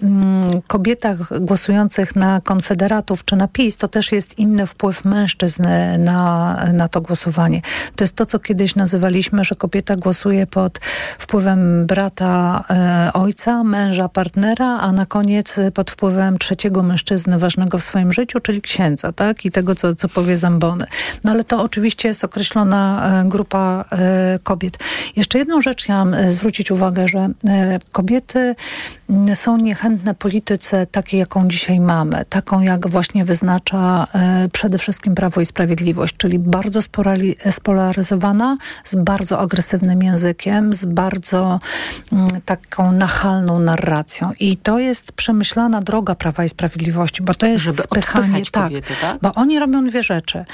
kobietach głosujących na konfederatów czy na PiS, to też jest inny wpływ mężczyzn na, na to głosowanie. To jest to, co kiedyś nazywaliśmy, że kobieta głosuje pod wpływem brata e, ojca, męża, partnera, a na koniec pod wpływem trzeciego mężczyzny ważnego w swoim życiu, czyli księdza, tak? I tego, co, co powie Zambony. No ale to oczywiście jest określona e, grupa e, kobiet. Jeszcze jedną rzecz chciałam e, zwrócić uwagę, że kobiety są niechętne polityce takiej, jaką dzisiaj mamy. Taką, jak właśnie wyznacza przede wszystkim Prawo i Sprawiedliwość, czyli bardzo spolaryzowana, z bardzo agresywnym językiem, z bardzo taką nachalną narracją. I to jest przemyślana droga Prawa i Sprawiedliwości, bo to jest Żeby spychanie, odpychać tak, kobiety, tak? bo oni robią dwie rzeczy.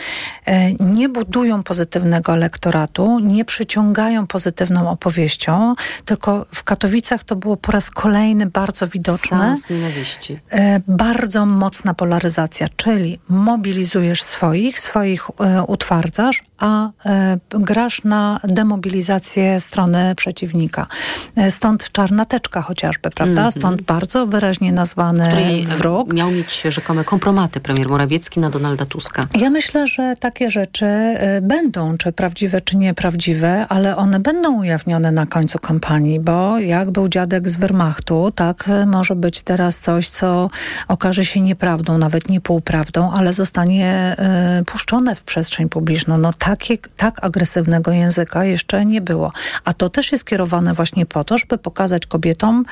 E, Nie budują pozytywnego elektoratu, nie przyciągają pozytywną opowieścią, tylko w Katowicach to było po raz kolejny bardzo widoczne. Seans nienawiści. E, bardzo mocna polaryzacja, czyli mobilizujesz swoich, swoich e, utwardzasz, a grasz na demobilizację strony przeciwnika. Stąd czarna teczka chociażby, prawda? Mhm. Stąd bardzo wyraźnie nazwany Której e, wróg. miał mieć rzekome premier Morawiecki na Donalda Tuska. Ja myślę, że takie rzeczy y, będą, czy prawdziwe, czy nieprawdziwe, ale one będą ujawnione na końcu kampanii, bo jak był dziadek z Wehrmachtu, tak y, może być teraz coś, co okaże się nieprawdą, nawet nie półprawdą, ale zostanie y, puszczone w przestrzeń publiczną. No takie, tak agresywnego języka jeszcze nie było. A to też jest kierowane właśnie po to, żeby pokazać kobietom,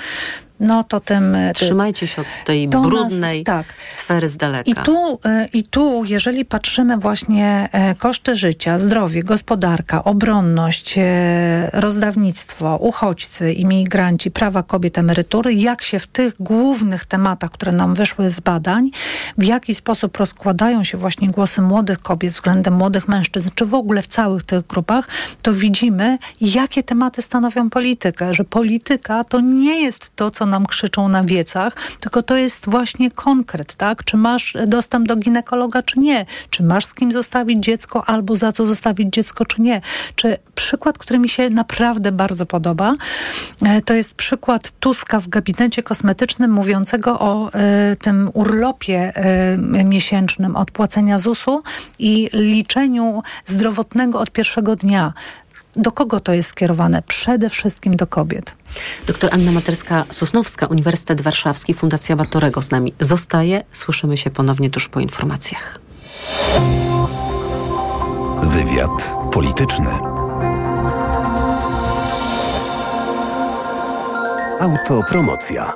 no to tym... y, Trzymajcie się od tej to nas- brudnej tak. sfery z daleka. I tu, y, I tu, jeżeli patrzymy właśnie e, koszty życia, zdrowie, gospodarka, obronność, e, rozdawnictwo, uchodźcy, imigranci, prawa kobiet, emerytury, jak się w tych głównych tematach, które nam wyszły z badań, w jaki sposób rozkładają się właśnie głosy młodych kobiet względem młodych mężczyzn, czy w ogóle w całych tych grupach, to widzimy, jakie tematy stanowią politykę, że polityka to nie jest to, co nam krzyczą na wiecach, tylko to jest właśnie konkret, tak? Czy masz dostęp do ginekologa, czy nie? Czy masz z kim zostawić dziecko, albo za co zostawić dziecko, czy nie? Czy przykład, który mi się naprawdę bardzo podoba, e, to jest przykład Tuska w gabinecie kosmetycznym mówiącego o e, tym urlopie e, miesięcznym od płacenia ZUS-u i liczeniu zdrowotnego od pierwszego dnia. Do kogo to jest skierowane? Przede wszystkim do kobiet. Doktor Anna Materska-Sosnowska, Uniwersytet Warszawski, Fundacja Batorego z nami zostaje. Słyszymy się ponownie tuż po informacjach. Wywiad polityczny. Autopromocja.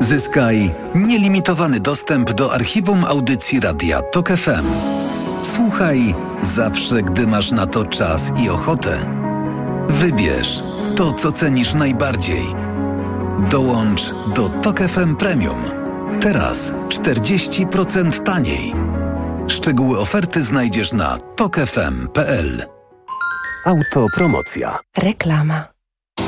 Zyskaj nielimitowany dostęp do archiwum audycji Radia TOK FM. Słuchaj zawsze, gdy masz na to czas i ochotę. Wybierz to, co cenisz najbardziej. Dołącz do TOK FM Premium. Teraz 40% taniej. Szczegóły oferty znajdziesz na tokefm.pl. Autopromocja. Reklama.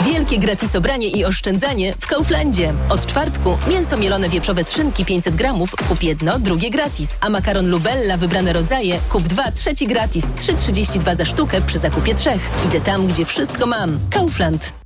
Wielkie gratis obranie i oszczędzanie w Kauflandzie. Od czwartku mięso mielone wieprzowe z szynki 500 gramów, kup jedno, drugie gratis. A makaron Lubella wybrane rodzaje, kup dwa, trzeci gratis. 3,32 za sztukę przy zakupie trzech. Idę tam, gdzie wszystko mam. Kaufland.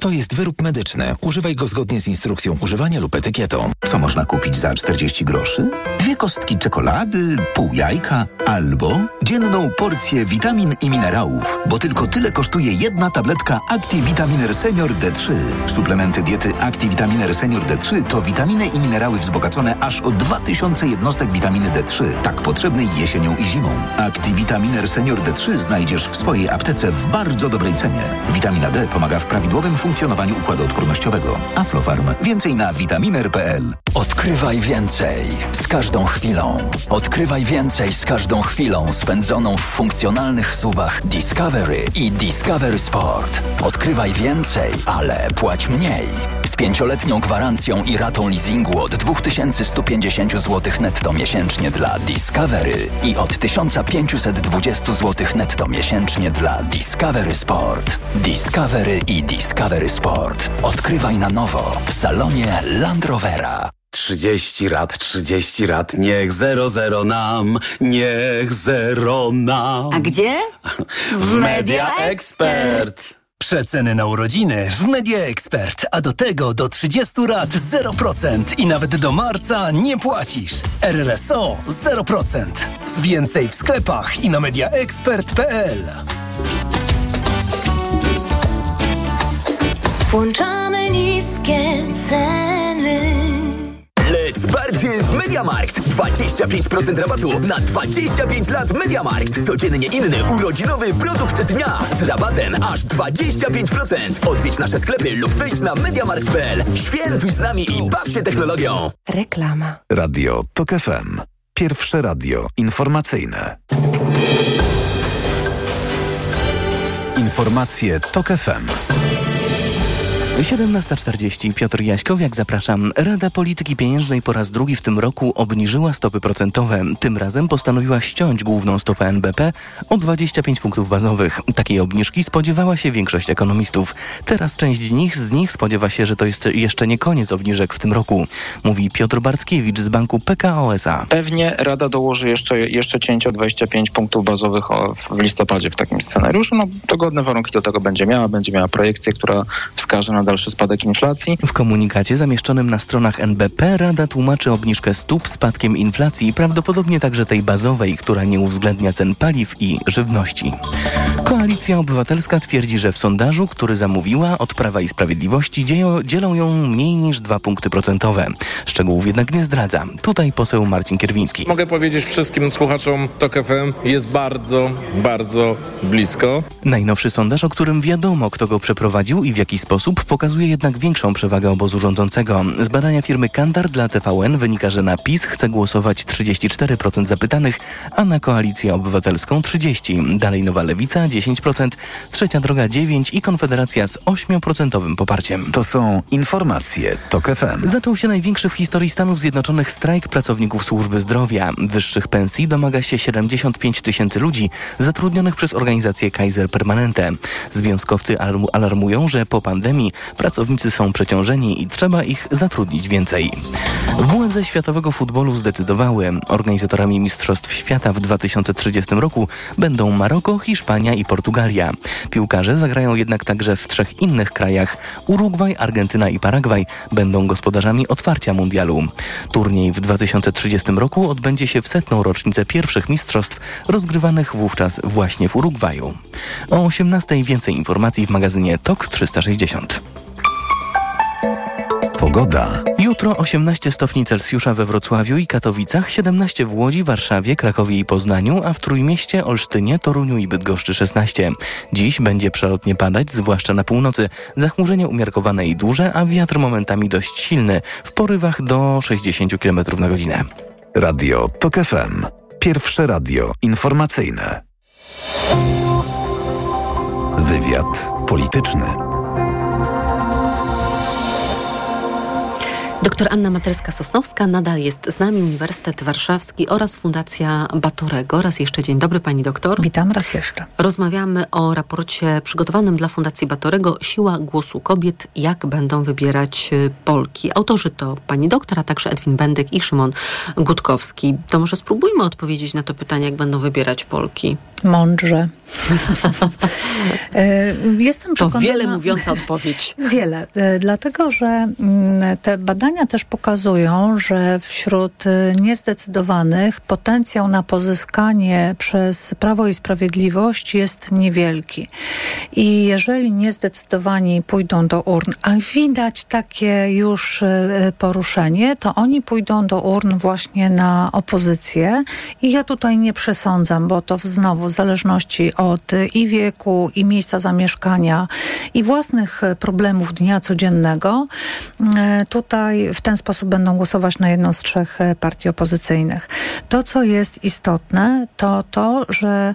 To jest wyrób medyczny. Używaj go zgodnie z instrukcją używania lub etykietą. Co można kupić za 40 groszy? Dwie kostki czekolady, pół jajka albo dzienną porcję witamin i minerałów, bo tylko tyle kosztuje jedna tabletka ActiVitaminer Senior D3. Suplementy diety ActiVitaminer Senior D3 to witaminy i minerały wzbogacone aż o 2000 jednostek witaminy D3, tak potrzebnej jesienią i zimą. ActiVitaminer Senior D3 znajdziesz w swojej aptece w bardzo dobrej cenie. Witamina D pomaga w prawidłowym funkcjonowaniu układu odpornościowego. Aflofarm. Więcej na vitaminer.pl. Odkrywaj więcej z każdą chwilą. Odkrywaj więcej z każdą chwilą spędzoną w funkcjonalnych suwach Discovery i Discovery Sport. Odkrywaj więcej, ale płać mniej. Pięcioletnią gwarancją i ratą leasingu od 2150 zł netto miesięcznie dla Discovery i od 1520 zł netto miesięcznie dla Discovery Sport. Discovery i Discovery Sport. Odkrywaj na nowo w salonie Land Rovera. 30 rat, 30 rat, niech zero zero nam, niech zero nam. A gdzie? W Media Expert. Przeceny na urodziny w Media Expert, a do tego do 30 lat 0% i nawet do marca nie płacisz. RRSO 0%. Więcej w sklepach i na mediaexpert.pl. Włączamy niskie ceny. Let's Party w Mediamarkt! 25% rabatu na 25 lat Mediamarkt! Codziennie inny urodzinowy produkt dnia z rabatem aż 25%! Odwiedź nasze sklepy lub wejdź na mediamarkt.pl. Świętuj z nami i baw się technologią! Reklama. Radio TOK FM. Pierwsze radio informacyjne. Informacje TOK FM. 17.40 Piotr Jaśkowiak, zapraszam. Rada Polityki Pieniężnej po raz drugi w tym roku obniżyła stopy procentowe. Tym razem postanowiła ściąć główną stopę NBP o 25 punktów bazowych. Takiej obniżki spodziewała się większość ekonomistów. Teraz część z nich, z nich spodziewa się, że to jest jeszcze nie koniec obniżek w tym roku. Mówi Piotr Bartkiewicz z banku PKO SA. Pewnie Rada dołoży jeszcze, jeszcze cięcie o 25 punktów bazowych w listopadzie w takim scenariuszu. No, dogodne warunki do tego będzie miała. Będzie miała projekcję, która wskaże na dalszy spadek inflacji. W komunikacie zamieszczonym na stronach NBP Rada tłumaczy obniżkę stóp spadkiem inflacji, prawdopodobnie także tej bazowej, która nie uwzględnia cen paliw i żywności. Koalicja Obywatelska twierdzi, że w sondażu, który zamówiła od Prawa i Sprawiedliwości, dzieją, dzielą ją mniej niż dwa punkty procentowe. Szczegółów jednak nie zdradza. Tutaj poseł Marcin Kierwiński. Mogę powiedzieć wszystkim słuchaczom TOK FM jest bardzo, bardzo blisko. Najnowszy sondaż, o którym wiadomo, kto go przeprowadził i w jaki sposób, pokazuje jednak większą przewagę obozu rządzącego. Z badania firmy Kantar dla TVN wynika, że na PiS chce głosować 34% zapytanych, a na Koalicję Obywatelską 30%. Dalej Nowa Lewica 10%, Trzecia Droga 9% i Konfederacja z 8% poparciem. To są informacje TOK FM. Zaczął się największy w historii Stanów Zjednoczonych strajk pracowników służby zdrowia. Wyższych pensji domaga się 75 tysięcy ludzi zatrudnionych przez organizację Kaiser Permanente. Związkowcy alarmu- alarmują, że po pandemii pracownicy są przeciążeni i trzeba ich zatrudnić więcej. Władze światowego futbolu zdecydowały. Organizatorami Mistrzostw Świata w 2030 roku będą Maroko, Hiszpania i Portugalia. Piłkarze zagrają jednak także w trzech innych krajach. Urugwaj, Argentyna i Paragwaj będą gospodarzami otwarcia mundialu. Turniej w 2030 roku odbędzie się w setną rocznicę pierwszych mistrzostw rozgrywanych wówczas właśnie w Urugwaju. O 18 więcej informacji w magazynie TOK 360. Pogoda. Jutro 18 stopni Celsjusza we Wrocławiu i Katowicach, 17 w Łodzi, Warszawie, Krakowie i Poznaniu, a w Trójmieście, Olsztynie, Toruniu i Bydgoszczy 16. Dziś będzie przelotnie padać, zwłaszcza na północy. Zachmurzenie umiarkowane i duże, a wiatr momentami dość silny, w porywach do 60 km na godzinę. Radio TOK FM. Pierwsze radio informacyjne. Wywiad polityczny. Doktor Anna Materska-Sosnowska nadal jest z nami, Uniwersytet Warszawski oraz Fundacja Batorego. Raz jeszcze dzień dobry pani doktor. Witam raz jeszcze. Rozmawiamy o raporcie przygotowanym dla Fundacji Batorego Siła Głosu Kobiet, jak będą wybierać y, Polki. Autorzy to pani doktor, a także Edwin Bendyk i Szymon Gutkowski. To może spróbujmy odpowiedzieć na to pytanie, jak będą wybierać Polki. Mądrze. E, Jestem To przekonana... wiele mówiąca odpowiedź. Wiele, e, dlatego że mm, te badania też pokazują, że wśród e, niezdecydowanych potencjał na pozyskanie przez Prawo i Sprawiedliwość jest niewielki. I jeżeli niezdecydowani pójdą do urn, a widać takie już poruszenie, to oni pójdą do urn właśnie na opozycję. I ja tutaj nie przesądzam, bo to znowu w zależności od i wieku, i miejsca zamieszkania, i własnych e, problemów dnia codziennego, e, tutaj w ten sposób będą głosować na jedną z trzech e, partii opozycyjnych. To, co jest istotne, to to, że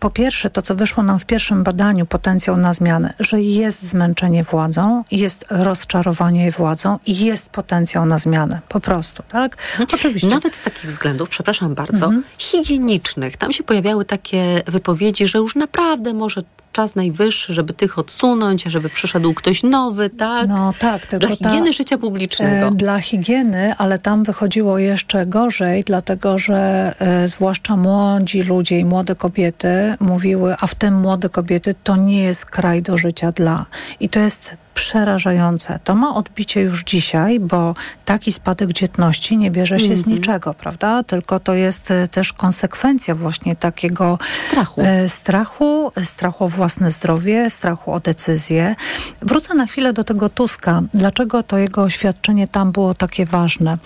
Po pierwsze, to co wyszło nam w pierwszym badaniu, potencjał na zmianę, że jest zmęczenie władzą, jest rozczarowanie władzą i jest potencjał na zmianę. Po prostu, tak? Oczywiście. Nawet z takich względów, przepraszam bardzo, Mhm. higienicznych. Tam się pojawiały takie wypowiedzi, że już naprawdę może czas najwyższy, żeby tych odsunąć, żeby przyszedł ktoś nowy, tak? No tak, tylko Dla ta- higieny życia publicznego. E, Dla higieny, ale tam wychodziło jeszcze gorzej, dlatego że e, zwłaszcza młodzi ludzie i młode kobiety mówiły, a w tym młode kobiety to nie jest kraj do życia dla. I to jest przerażające. To ma odbicie już dzisiaj, bo taki spadek dzietności nie bierze się z Mhm. niczego, prawda? Tylko to jest e, też konsekwencja właśnie takiego Strachu. e, strachu, strachu o własne zdrowie, strachu o decyzje. Wrócę na chwilę do tego Tuska. Dlaczego to jego oświadczenie tam było takie ważne?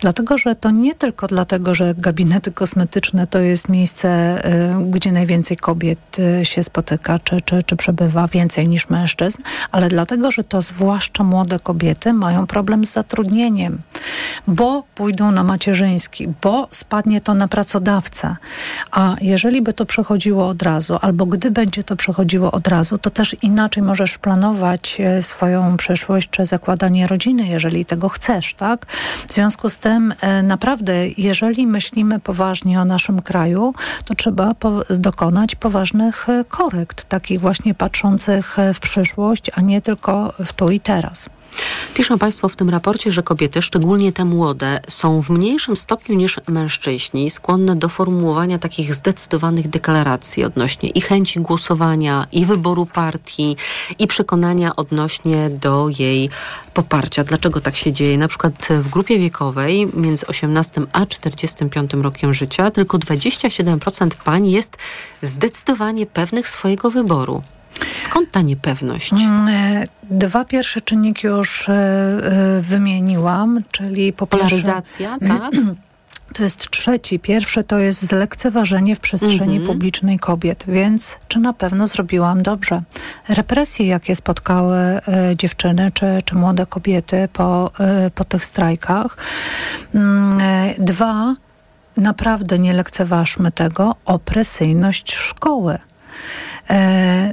Dlatego, że to nie tylko dlatego, że gabinety kosmetyczne to jest miejsce, e, gdzie najwięcej kobiet się spotyka, czy, czy, czy przebywa więcej niż mężczyzn, ale dlatego, że to zwłaszcza młode kobiety mają problem z zatrudnieniem, bo pójdą na macierzyński, bo spadnie to na pracodawcę. A jeżeli by to przechodziło od razu, albo gdy będzie to przechodziło od razu, to też inaczej możesz planować e, swoją przyszłość czy zakładanie rodziny, jeżeli tego chcesz, tak? W związku z tym e, naprawdę, jeżeli myślimy poważnie o naszym kraju, to trzeba po- dokonać poważnych e, korekt, takich właśnie patrzących w przyszłość, a nie tylko w tu i teraz. Piszą Państwo w tym raporcie, że kobiety, szczególnie te młode, są w mniejszym stopniu niż mężczyźni skłonne do formułowania takich zdecydowanych deklaracji odnośnie i chęci głosowania, i wyboru partii, i przekonania odnośnie do jej poparcia. Dlaczego tak się dzieje? Na przykład w grupie wiekowej między 18 a 45 rokiem życia tylko 27% pań jest zdecydowanie pewnych swojego wyboru. Skąd ta niepewność? Mm, e, Dwa pierwsze czynniki już e, e, wymieniłam, czyli po Polaryzacja, pierwsze, tak? To jest trzeci. Pierwsze to jest zlekceważenie w przestrzeni Mhm. publicznej kobiet, więc czy na pewno zrobiłam dobrze? Represje, jakie spotkały e, dziewczyny czy, czy młode kobiety po, e, po tych strajkach. Mm, e, Dwa, naprawdę nie lekceważmy tego, opresyjność szkoły. E,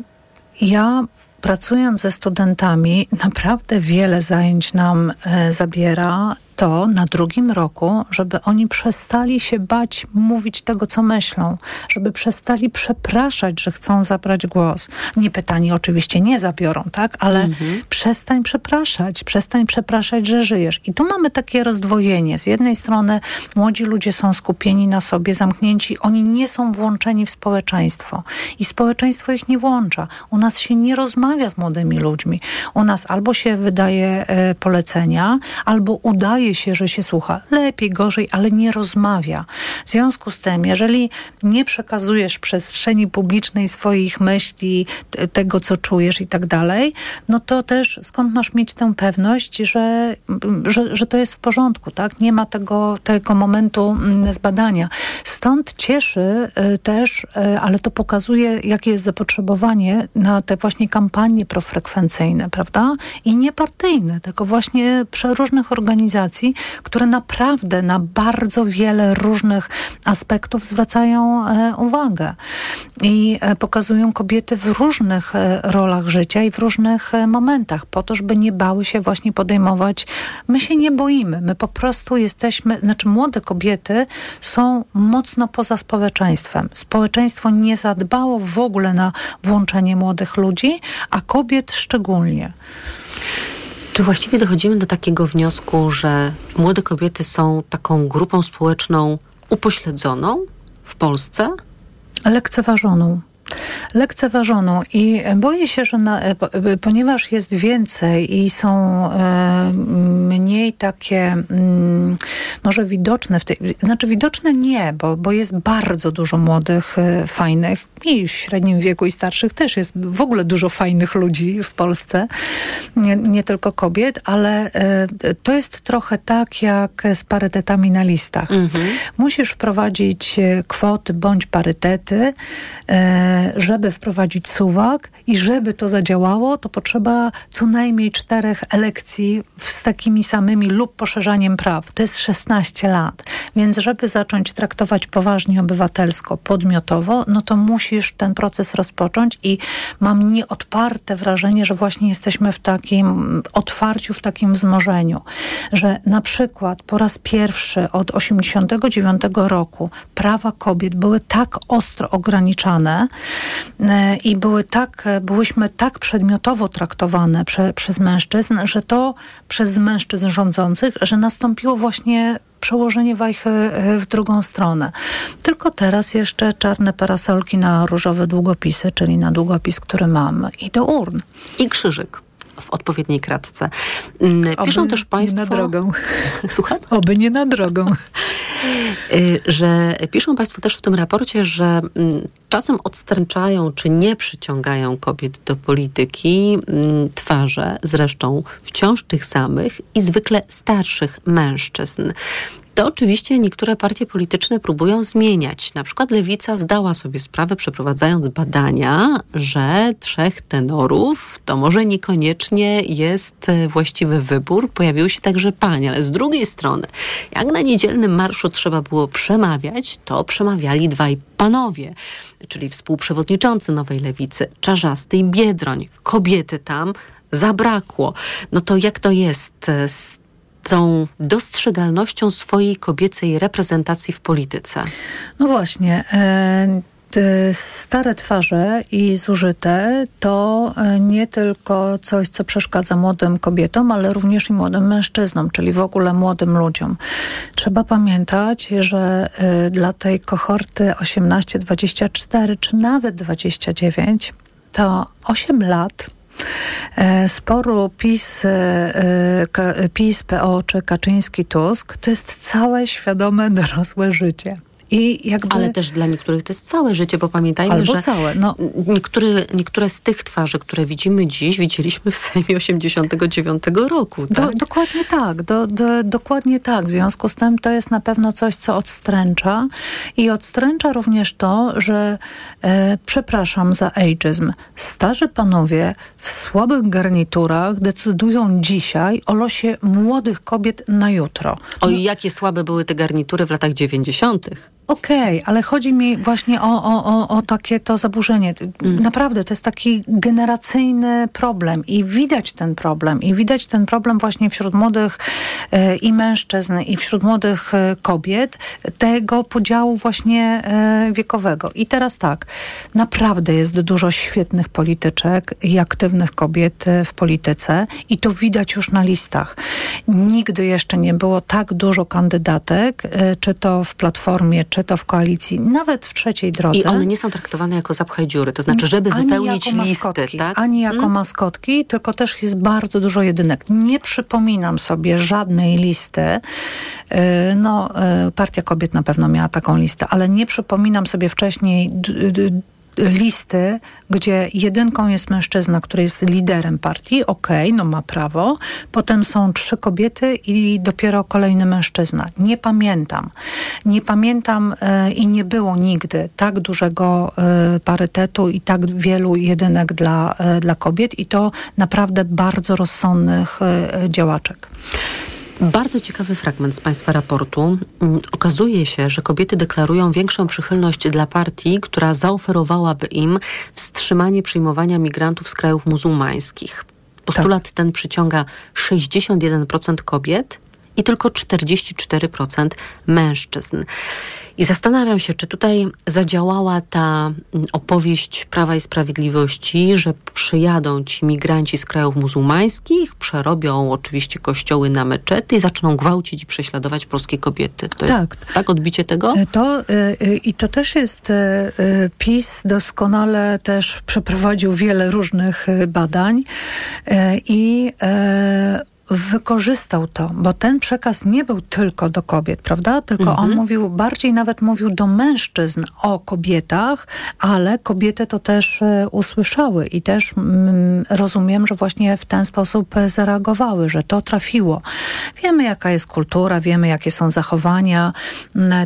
ja pracując ze studentami, naprawdę wiele zajęć nam e, zabiera to na drugim roku, żeby oni przestali się bać mówić tego, co myślą, żeby przestali przepraszać, że chcą zabrać głos. Niepytani oczywiście nie zabiorą, tak? Ale przestań przepraszać, przestań przepraszać, że żyjesz. I tu mamy takie rozdwojenie. Z jednej strony młodzi ludzie są skupieni na sobie, zamknięci, oni nie są włączeni w społeczeństwo i społeczeństwo ich nie włącza. U nas się nie rozmawia z młodymi ludźmi. U nas albo się wydaje e, polecenia, albo udaje się, że się słucha. Lepiej, gorzej, ale nie rozmawia. W związku z tym, jeżeli nie przekazujesz przestrzeni publicznej swoich myśli, tego, co czujesz i tak dalej, no to też skąd masz mieć tę pewność, że, że, że to jest w porządku, tak? Nie ma tego, tego momentu mm, zbadania. Stąd cieszy y, też, y, ale to pokazuje, jakie jest zapotrzebowanie na te właśnie kampanie profrekwencyjne, prawda? I niepartyjne, tylko właśnie przeróżnych organizacji, które naprawdę na bardzo wiele różnych aspektów zwracają e, uwagę i e, pokazują kobiety w różnych e, rolach życia i w różnych momentach, po to, żeby nie bały się właśnie podejmować. My się nie boimy, my po prostu jesteśmy, znaczy młode kobiety są mocno poza społeczeństwem. Społeczeństwo nie zadbało w ogóle na włączenie młodych ludzi, a kobiet szczególnie. Czy właściwie dochodzimy do takiego wniosku, że młode kobiety są taką grupą społeczną upośledzoną w Polsce? lekceważoną. Lekceważoną i boję się, że na, e, e, ponieważ jest więcej i są e, mniej takie mm, może widoczne w tej, znaczy widoczne nie, bo, bo jest bardzo dużo młodych, fajnych i w średnim wieku i starszych też jest w ogóle dużo fajnych ludzi w Polsce, nie, nie tylko kobiet, ale to jest trochę tak jak z parytetami na listach. Musisz wprowadzić kwoty bądź parytety, żeby wprowadzić suwak i żeby to zadziałało, to potrzeba co najmniej czterech elekcji z takimi samymi lub poszerzaniem praw. To jest 16 lat. Więc żeby zacząć traktować poważnie obywatelsko, podmiotowo, no to musisz ten proces rozpocząć i mam nieodparte wrażenie, że właśnie jesteśmy w takim otwarciu, w takim wzmożeniu, że na przykład po raz pierwszy od 89 roku prawa kobiet były tak ostro ograniczane, i były tak, byłyśmy tak przedmiotowo traktowane prze, przez mężczyzn, że to przez mężczyzn rządzących, że nastąpiło właśnie przełożenie wajchy e, w drugą stronę. Tylko teraz jeszcze czarne parasolki na różowe długopisy, czyli na długopis, który mam i do urn. I krzyżyk w odpowiedniej kratce. Mm, Piszą Oby też Państwo... Nie na drogą. Słucham? Oby nie na drogą. Y, że piszą Państwo też w tym raporcie, że mm, czasem odstręczają czy nie przyciągają kobiet do polityki mm, twarze, zresztą wciąż tych samych i zwykle starszych mężczyzn. To oczywiście niektóre partie polityczne próbują zmieniać. Na przykład Lewica zdała sobie sprawę, przeprowadzając badania, że trzech tenorów to może niekoniecznie jest e, właściwy wybór. Pojawiły się także panie, ale z drugiej strony, jak na niedzielnym marszu trzeba było przemawiać, to przemawiali dwaj panowie, czyli współprzewodniczący Nowej Lewicy, Czarzasty i Biedroń. Kobiety tam zabrakło. No to jak to jest e, z tą dostrzegalnością swojej kobiecej reprezentacji w polityce? No właśnie. E, stare twarze i zużyte to e, nie tylko coś, co przeszkadza młodym kobietom, ale również i młodym mężczyznom, czyli w ogóle młodym ludziom. Trzeba pamiętać, że e, dla tej kohorty 18-24 czy nawet 29 to 8 lat sporu PiS, e, K- PiS, PO czy Kaczyński-Tusk to jest całe świadome dorosłe życie. I jakby... Ale też dla niektórych to jest całe życie, bo pamiętajmy, Albo że całe, no. niektóre, niektóre z tych twarzy, które widzimy dziś, widzieliśmy w Sejmie 89 roku. Do, Tak? dokładnie tak, do, do, dokładnie tak. W związku z tym to jest na pewno coś, co odstręcza i odstręcza również to, że e, przepraszam za ageism, starzy panowie w słabych garniturach decydują dzisiaj o losie młodych kobiet na jutro. O jakie słabe były te garnitury w latach 90. Okej, ale chodzi mi właśnie o, o, o, o takie to zaburzenie. Naprawdę, to jest taki generacyjny problem i widać ten problem. I widać ten problem właśnie wśród młodych e, i mężczyzn, i wśród młodych e, kobiet, tego podziału właśnie e, wiekowego. I teraz tak, naprawdę jest dużo świetnych polityczek i aktywnych kobiet w polityce i to widać już na listach. Nigdy jeszcze nie było tak dużo kandydatek, czy to w Platformie, czy to w koalicji, nawet w trzeciej drodze. I one nie są traktowane jako zapchaj dziury, to znaczy, żeby Ani wypełnić jako listy, maskotki, tak? Ani jako Mm. maskotki, tylko też jest bardzo dużo jedynek. Nie przypominam sobie żadnej listy. Yy, No, yy, Partia Kobiet na pewno miała taką listę, ale nie przypominam sobie wcześniej listy, gdzie jedynką jest mężczyzna, który jest liderem partii, okej, no ma prawo. Potem są trzy kobiety i dopiero kolejny mężczyzna. Nie pamiętam. Nie pamiętam e, i nie było nigdy tak dużego e, parytetu i tak wielu jedynek dla, e, dla kobiet i to naprawdę bardzo rozsądnych działaczek. Bardzo ciekawy fragment z Państwa raportu. Mm, Okazuje się, że kobiety deklarują większą przychylność dla partii, która zaoferowałaby im wstrzymanie przyjmowania migrantów z krajów muzułmańskich. Postulat ten przyciąga 61% kobiet i tylko 44% mężczyzn. I zastanawiam się, czy tutaj zadziałała ta mm, opowieść Prawa i Sprawiedliwości, że przyjadą ci migranci z krajów muzułmańskich, przerobią oczywiście kościoły na meczety i zaczną gwałcić i prześladować polskie kobiety. To Tak. jest tak odbicie tego? E, To, y, y, I to też jest, PiS doskonale też przeprowadził wiele różnych badań i wykorzystał to, bo ten przekaz nie był tylko do kobiet, prawda? Tylko on mówił, bardziej nawet mówił do mężczyzn o kobietach, ale kobiety to też e, usłyszały i też mm, rozumiem, że właśnie w ten sposób e, zareagowały, że to trafiło. Wiemy, jaka jest kultura, wiemy, jakie są zachowania,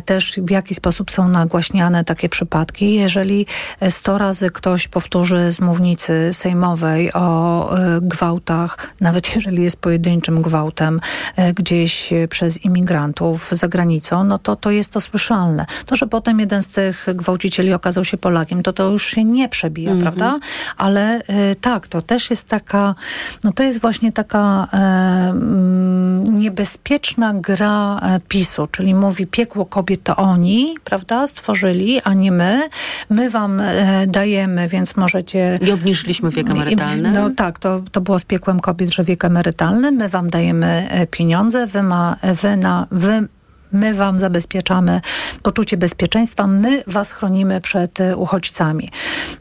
też w jaki sposób są nagłaśniane takie przypadki. Jeżeli e, 100 razy ktoś powtórzy z mównicy sejmowej o e, gwałtach, nawet jeżeli jest pojedynczy pojedynczym gwałtem e, gdzieś e, przez imigrantów za granicą, no to to jest to słyszalne. To, że potem jeden z tych gwałcicieli okazał się Polakiem, to to już się nie przebija, Mhm. prawda? Ale e, tak, to też jest taka, no to jest właśnie taka e, mm, niebezpieczna gra PiSu, czyli mówi piekło kobiet to oni, prawda, stworzyli, a nie my. My wam e, dajemy, więc możecie... I obniżyliśmy wiek emerytalny. No tak, to, to było z piekłem kobiet, że wiek emerytalny. My wam dajemy e, pieniądze, wy, ma, wy, na, wy My wam zabezpieczamy poczucie bezpieczeństwa, my was chronimy przed e, uchodźcami.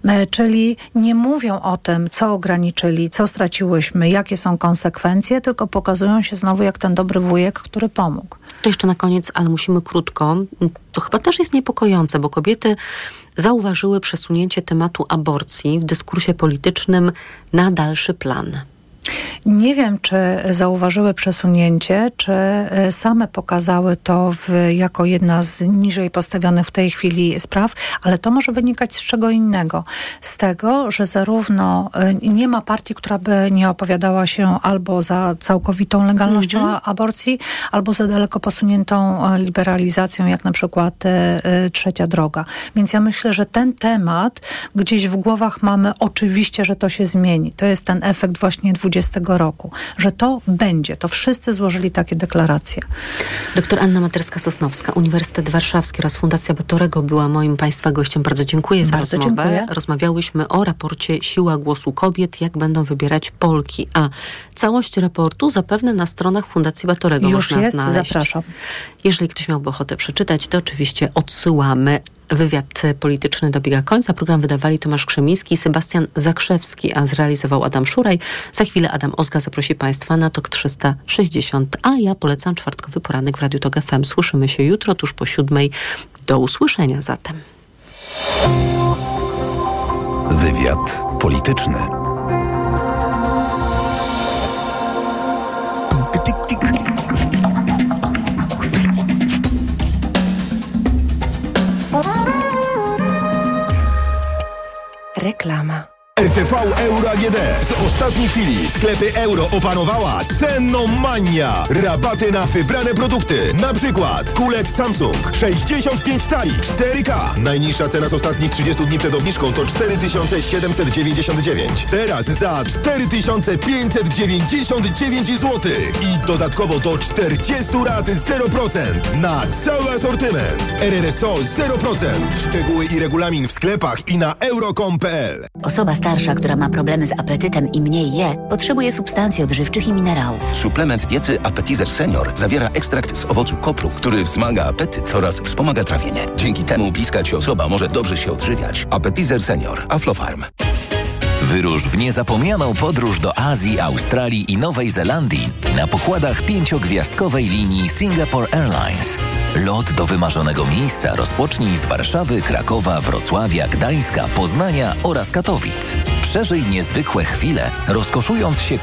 E, Czyli nie mówią o tym, co ograniczyli, co straciłyśmy, jakie są konsekwencje, tylko pokazują się znowu jak ten dobry wujek, który pomógł. To jeszcze na koniec, ale musimy krótko. To chyba też jest niepokojące, bo kobiety zauważyły przesunięcie tematu aborcji w dyskursie politycznym na dalszy plan. Nie wiem, czy zauważyły przesunięcie, czy e, same pokazały to w, jako jedna z niżej postawionych w tej chwili spraw, ale to może wynikać z czego innego. Z tego, że zarówno e, nie ma partii, która by nie opowiadała się albo za całkowitą legalnością a- aborcji, albo za daleko posuniętą e, liberalizacją, jak na przykład trzecia droga. Więc ja myślę, że ten temat gdzieś w głowach mamy oczywiście, że to się zmieni. To jest ten efekt właśnie 20 roku, że to będzie. To wszyscy złożyli takie deklaracje. Doktor Anna Materska-Sosnowska, Uniwersytet Warszawski oraz Fundacja Batorego była moim Państwa gościem. Bardzo dziękuję za Bardzo rozmowę. dziękuję. Rozmawiałyśmy o raporcie Siła Głosu Kobiet, jak będą wybierać Polki. A całość raportu zapewne na stronach Fundacji Batorego Już można jest, znaleźć. zapraszam. Jeżeli ktoś miałby ochotę przeczytać, to oczywiście odsyłamy. Wywiad polityczny dobiega końca. Program wydawali Tomasz Krzemiński i Sebastian Zakrzewski, a zrealizował Adam Szuraj. Za chwilę Adam Ozga zaprosi Państwa na TOK 360, a ja polecam czwartkowy poranek w Radiu TOK FM. Słyszymy się jutro, tuż po siódmej. Do usłyszenia zatem. Wywiad polityczny. Reklama. RTV Euro AGD. Z ostatniej chwili sklepy euro opanowała cenomania. Rabaty na wybrane produkty. Na przykład kulec Samsung 65 cali 4K. Najniższa cena z ostatnich 30 dni przed obniżką to 4799. Teraz za 4599 zł. I dodatkowo do 40 rat 0% na cały asortyment. RRSO 0%. Szczegóły i regulamin w sklepach i na euro.com.pl. Osoba starsza, która ma problemy z apetytem i mniej je, potrzebuje substancji odżywczych i minerałów. Suplement diety Appetizer Senior zawiera ekstrakt z owocu kopru, który wzmaga apetyt oraz wspomaga trawienie. Dzięki temu bliska Ci osoba może dobrze się odżywiać. Appetizer Senior. Aflofarm. Wyrusz w niezapomnianą podróż do Azji, Australii i Nowej Zelandii na pokładach pięciogwiazdkowej linii Singapore Airlines. Lot do wymarzonego miejsca rozpocznij z Warszawy, Krakowa, Wrocławia, Gdańska, Poznania oraz Katowic. Przeżyj niezwykłe chwile, rozkoszując się